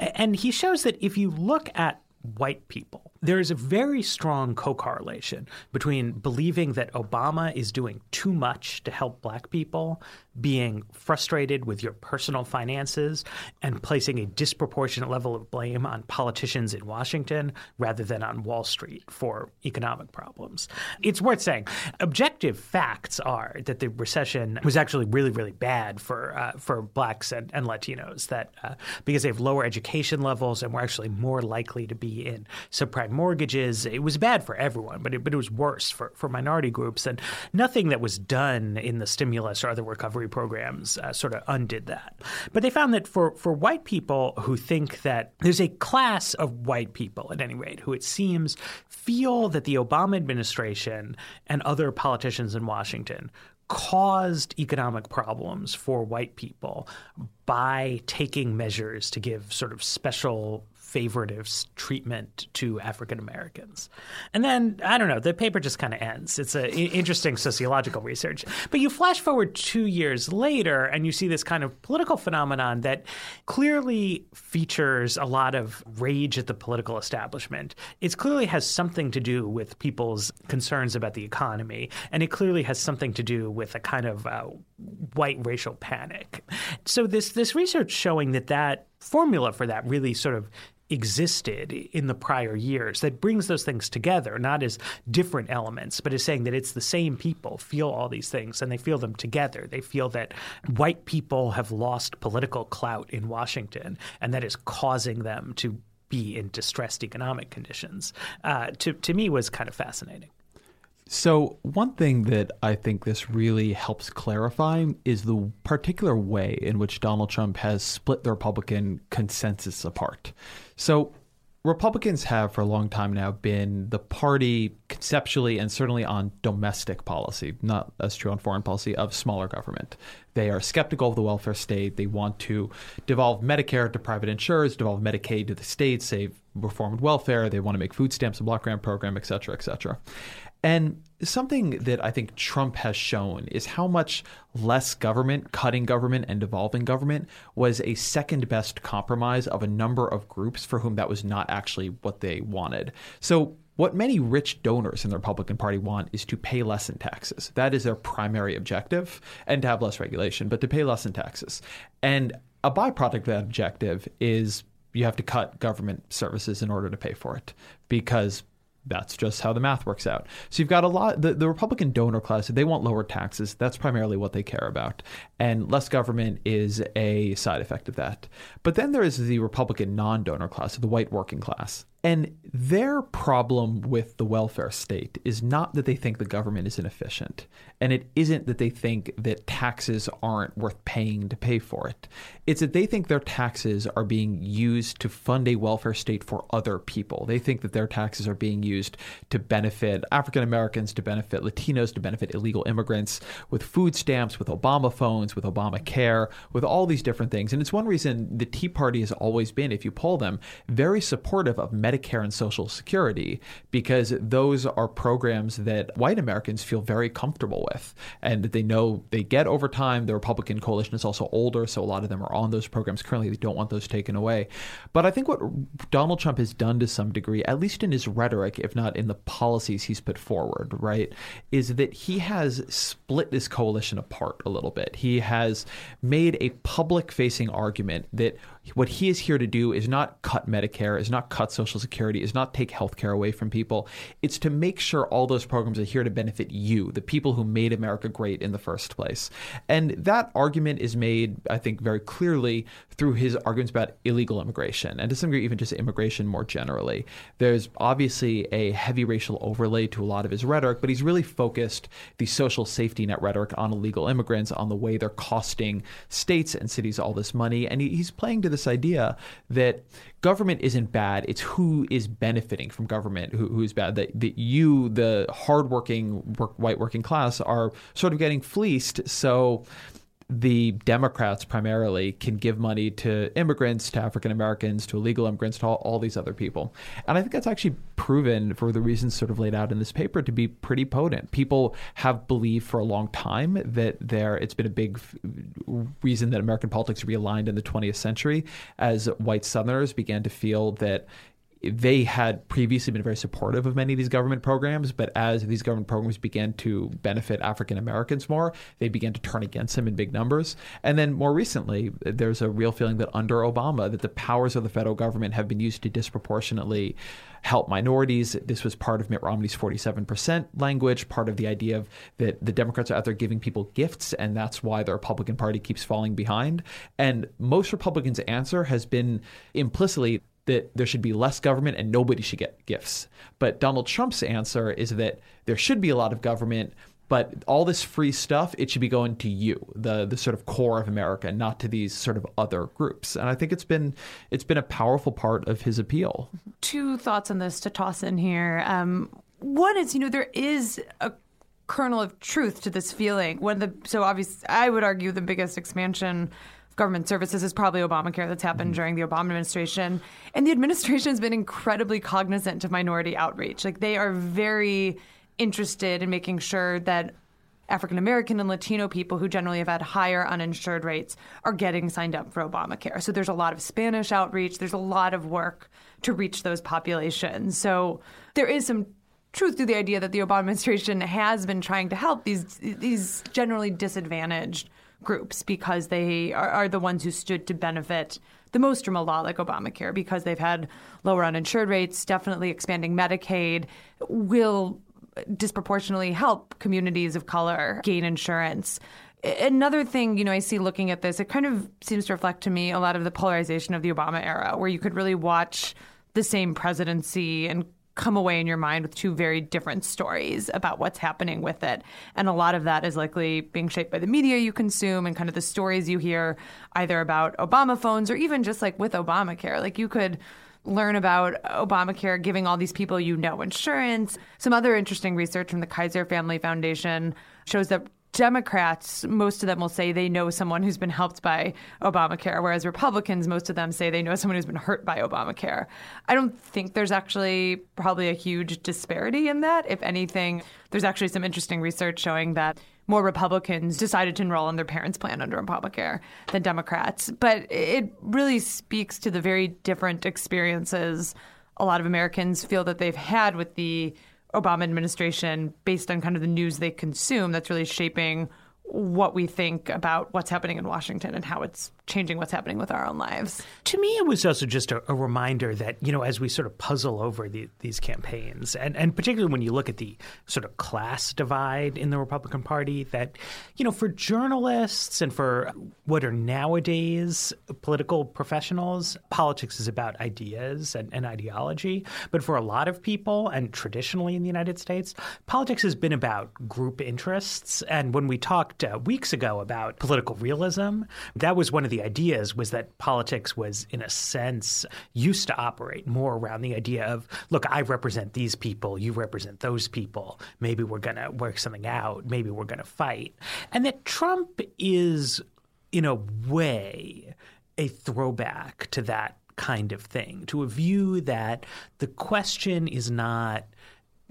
And he shows that if you look at white people, there is a very strong co correlation between believing that Obama is doing too much to help black people, being frustrated with your personal finances, and placing a disproportionate level of blame on politicians in Washington rather than on Wall Street for economic problems. It's worth saying objective facts are that the recession was actually really, really bad for, uh, for blacks and, and Latinos, that uh, because they have lower education levels and were actually more likely to be in subprime mortgages. It was bad for everyone, but it, but it was worse for, for minority groups. And nothing that was done in the stimulus or other recovery programs uh, sort of undid that. But they found that for, for white people who think that there's a class of white people, at any rate, who it seems feel that the Obama administration and other politicians in Washington caused economic problems for white people by taking measures to give sort of special favoritive treatment to African Americans. And then, I don't know, the paper just kind of ends. It's an interesting sociological research. But you flash forward two years later and you see this kind of political phenomenon that clearly features a lot of rage at the political establishment. It clearly has something to do with people's concerns about the economy, and it clearly has something to do with a kind of uh, white racial panic. So this this research showing that that formula for that really sort of existed in the prior years that brings those things together, not as different elements, but as saying that it's the same people feel all these things and they feel them together. They feel that white people have lost political clout in Washington and that is causing them to be in distressed economic conditions. Uh, to, to me was kind of fascinating. So, one thing that I think this really helps clarify is the particular way in which Donald Trump has split the Republican consensus apart. So, Republicans have for a long time now been the party conceptually and certainly on domestic policy, not as true on foreign policy, of smaller government. They are skeptical of the welfare state. They want to devolve Medicare to private insurers, devolve Medicaid to the states, save reformed welfare. They want to make food stamps a block grant program, et cetera, et cetera. And something that I think Trump has shown is how much less government, cutting government, and devolving government was a second best compromise of a number of groups for whom that was not actually what they wanted. So, what many rich donors in the Republican Party want is to pay less in taxes. That is their primary objective, and to have less regulation, but to pay less in taxes. And a byproduct of that objective is you have to cut government services in order to pay for it because that's just how the math works out. So you've got a lot. The, the Republican donor class, they want lower taxes. That's primarily what they care about. And less government is a side effect of that. But then there is the Republican non donor class, the white working class. And their problem with the welfare state is not that they think the government is inefficient, and it isn't that they think that taxes aren't worth paying to pay for it. It's that they think their taxes are being used to fund a welfare state for other people. They think that their taxes are being used to benefit African Americans, to benefit Latinos, to benefit illegal immigrants with food stamps, with Obama phones, with Obamacare, with all these different things. And it's one reason the Tea Party has always been, if you poll them, very supportive of Medicare Medicare and Social Security because those are programs that white Americans feel very comfortable with and that they know they get over time. The Republican coalition is also older, so a lot of them are on those programs currently. They don't want those taken away. But I think what Donald Trump has done to some degree, at least in his rhetoric, if not in the policies he's put forward, right, is that he has split this coalition apart a little bit. He has made a public facing argument that what he is here to do is not cut Medicare, is not cut Social Security, is not take health care away from people. It's to make sure all those programs are here to benefit you, the people who made America great in the first place. And that argument is made, I think, very clearly through his arguments about illegal immigration, and to some degree, even just immigration more generally. There's obviously a heavy racial overlay to a lot of his rhetoric, but he's really focused the social safety net rhetoric on illegal immigrants, on the way they're costing states and cities all this money. And he's playing to this idea that government isn't bad. It's who is benefiting from government who, who's bad. That, that you, the hardworking work, white working class, are sort of getting fleeced. So the Democrats primarily can give money to immigrants, to African Americans, to illegal immigrants, to all, all, these other people. And I think that's actually proven, for the reasons sort of laid out in this paper, to be pretty potent. People have believed for a long time that there, it's been a big reason that American politics realigned in the 20th century as white Southerners began to feel that they had previously been very supportive of many of these government programs, but as these government programs began to benefit African Americans more, they began to turn against them in big numbers. And then more recently, there's a real feeling that under Obama, that the powers of the federal government have been used to disproportionately help minorities. This was part of Mitt Romney's 47% language, part of the idea of that the Democrats are out there giving people gifts, and that's why the Republican Party keeps falling behind. And most Republicans' answer has been implicitly that there should be less government and nobody should get gifts. But Donald Trump's answer is that there should be a lot of government, but all this free stuff it should be going to you, the the sort of core of America, not to these sort of other groups. And I think it's been it's been a powerful part of his appeal. Two thoughts on this to toss in here. Um, one is, you know, there is a kernel of truth to this feeling. One of the so obvious, I would argue the biggest expansion government services is probably Obamacare that's happened mm-hmm. during the Obama administration. And the administration has been incredibly cognizant of minority outreach. Like they are very interested in making sure that African American and Latino people who generally have had higher uninsured rates are getting signed up for Obamacare. So there's a lot of Spanish outreach, there's a lot of work to reach those populations. So there is some truth to the idea that the Obama administration has been trying to help these these generally disadvantaged groups because they are, are the ones who stood to benefit the most from a law like Obamacare because they've had lower uninsured rates, definitely expanding Medicaid will disproportionately help communities of color gain insurance. Another thing, you know, I see looking at this, it kind of seems to reflect to me a lot of the polarization of the Obama era, where you could really watch the same presidency and come away in your mind with two very different stories about what's happening with it. And a lot of that is likely being shaped by the media you consume and kind of the stories you hear either about Obama phones or even just like with Obamacare. Like you could learn about Obamacare giving all these people you know insurance. Some other interesting research from the Kaiser Family Foundation shows that Democrats, most of them will say they know someone who's been helped by Obamacare, whereas Republicans, most of them say they know someone who's been hurt by Obamacare. I don't think there's actually probably a huge disparity in that. If anything, there's actually some interesting research showing that more Republicans decided to enroll in their parents' plan under Obamacare than Democrats. But it really speaks to the very different experiences a lot of Americans feel that they've had with the Obama administration based on kind of the news they consume that's really shaping what we think about what's happening in Washington and how it's changing what's happening with our own lives. To me, it was also just a, a reminder that, you know, as we sort of puzzle over the, these campaigns, and, and particularly when you look at the sort of class divide in the Republican Party, that, you know, for journalists and for what are nowadays political professionals, politics is about ideas and, and ideology. But for a lot of people, and traditionally in the United States, politics has been about group interests. And when we talked uh, weeks ago about political realism, that was one of the ideas was that politics was, in a sense, used to operate more around the idea of, look, I represent these people, you represent those people. Maybe we're going to work something out. Maybe we're going to fight. And that Trump is, in a way, a throwback to that kind of thing, to a view that the question is not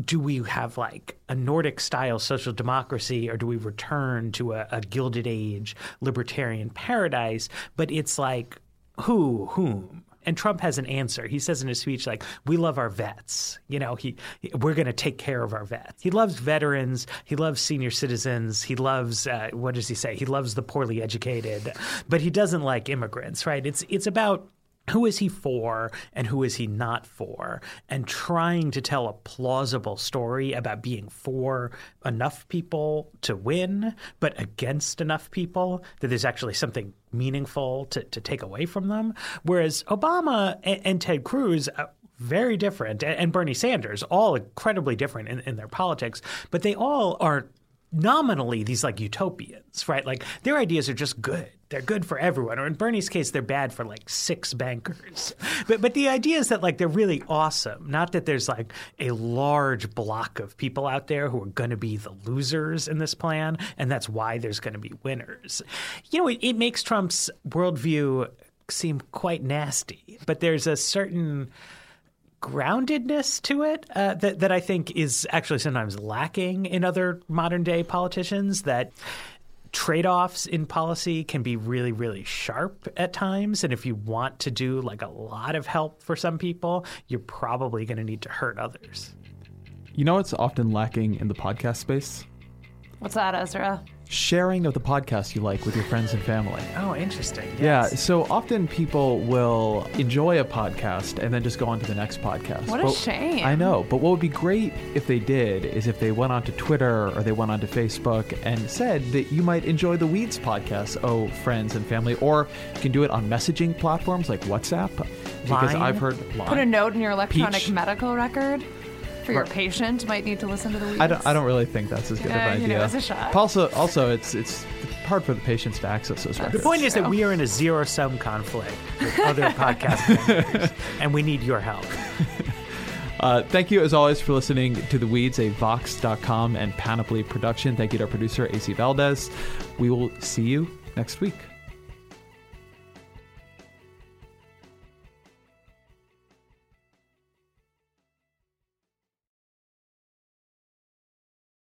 do we have like a Nordic style social democracy or do we return to a, a, Gilded Age libertarian paradise? But it's like, who, whom? And Trump has an answer. He says in his speech, like, "We love our vets. You know, he, we're going to take care of our vets. He loves veterans. He loves senior citizens. He loves uh, what does he say? He loves the poorly educated, but he doesn't like immigrants. Right? It's it's about who is he for and who is he not for and trying to tell a plausible story about being for enough people to win but against enough people that there's actually something meaningful to, to take away from them whereas obama and, and ted cruz uh, very different and bernie sanders all incredibly different in, in their politics but they all are nominally these like utopians, right? Like their ideas are just good. They're good for everyone. Or in Bernie's case, they're bad for like six bankers. But but the idea is that like they're really awesome. Not that there's like a large block of people out there who are going to be the losers in this plan, and that's why there's going to be winners. You know, it, it makes Trump's worldview seem quite nasty. But there's a certain groundedness to it uh, that that I think is actually sometimes lacking in other modern day politicians. That trade offs in policy can be really, really sharp at times. And if you want to do like a lot of help for some people, you're probably going to need to hurt others. You know what's often lacking in the podcast space? What's that, Ezra? sharing of the podcast you like with your friends and family. Oh, interesting. Yes. Yeah. So often people will enjoy a podcast and then just go on to the next podcast. What a but, shame. I know. But what would be great if they did is if they went onto Twitter or they went onto Facebook and said that you might enjoy the Weeds podcast, oh, friends and family, or you can do it on messaging platforms like WhatsApp. Because I've heard Line. Put a note in your electronic Peach. medical record for your patient might need to listen to the weeds. I don't. I don't really think that's as good Yeah, of an you know, idea. a shot. Also, also, it's it's hard for the patients to access those records. The point is that we are in a zero sum conflict with other podcast vendors, and we need your help. Uh, thank you, as always, for listening to The Weeds, a Vox.com and Panoply production. Thank you to our producer, AC Valdez. We will see you next week.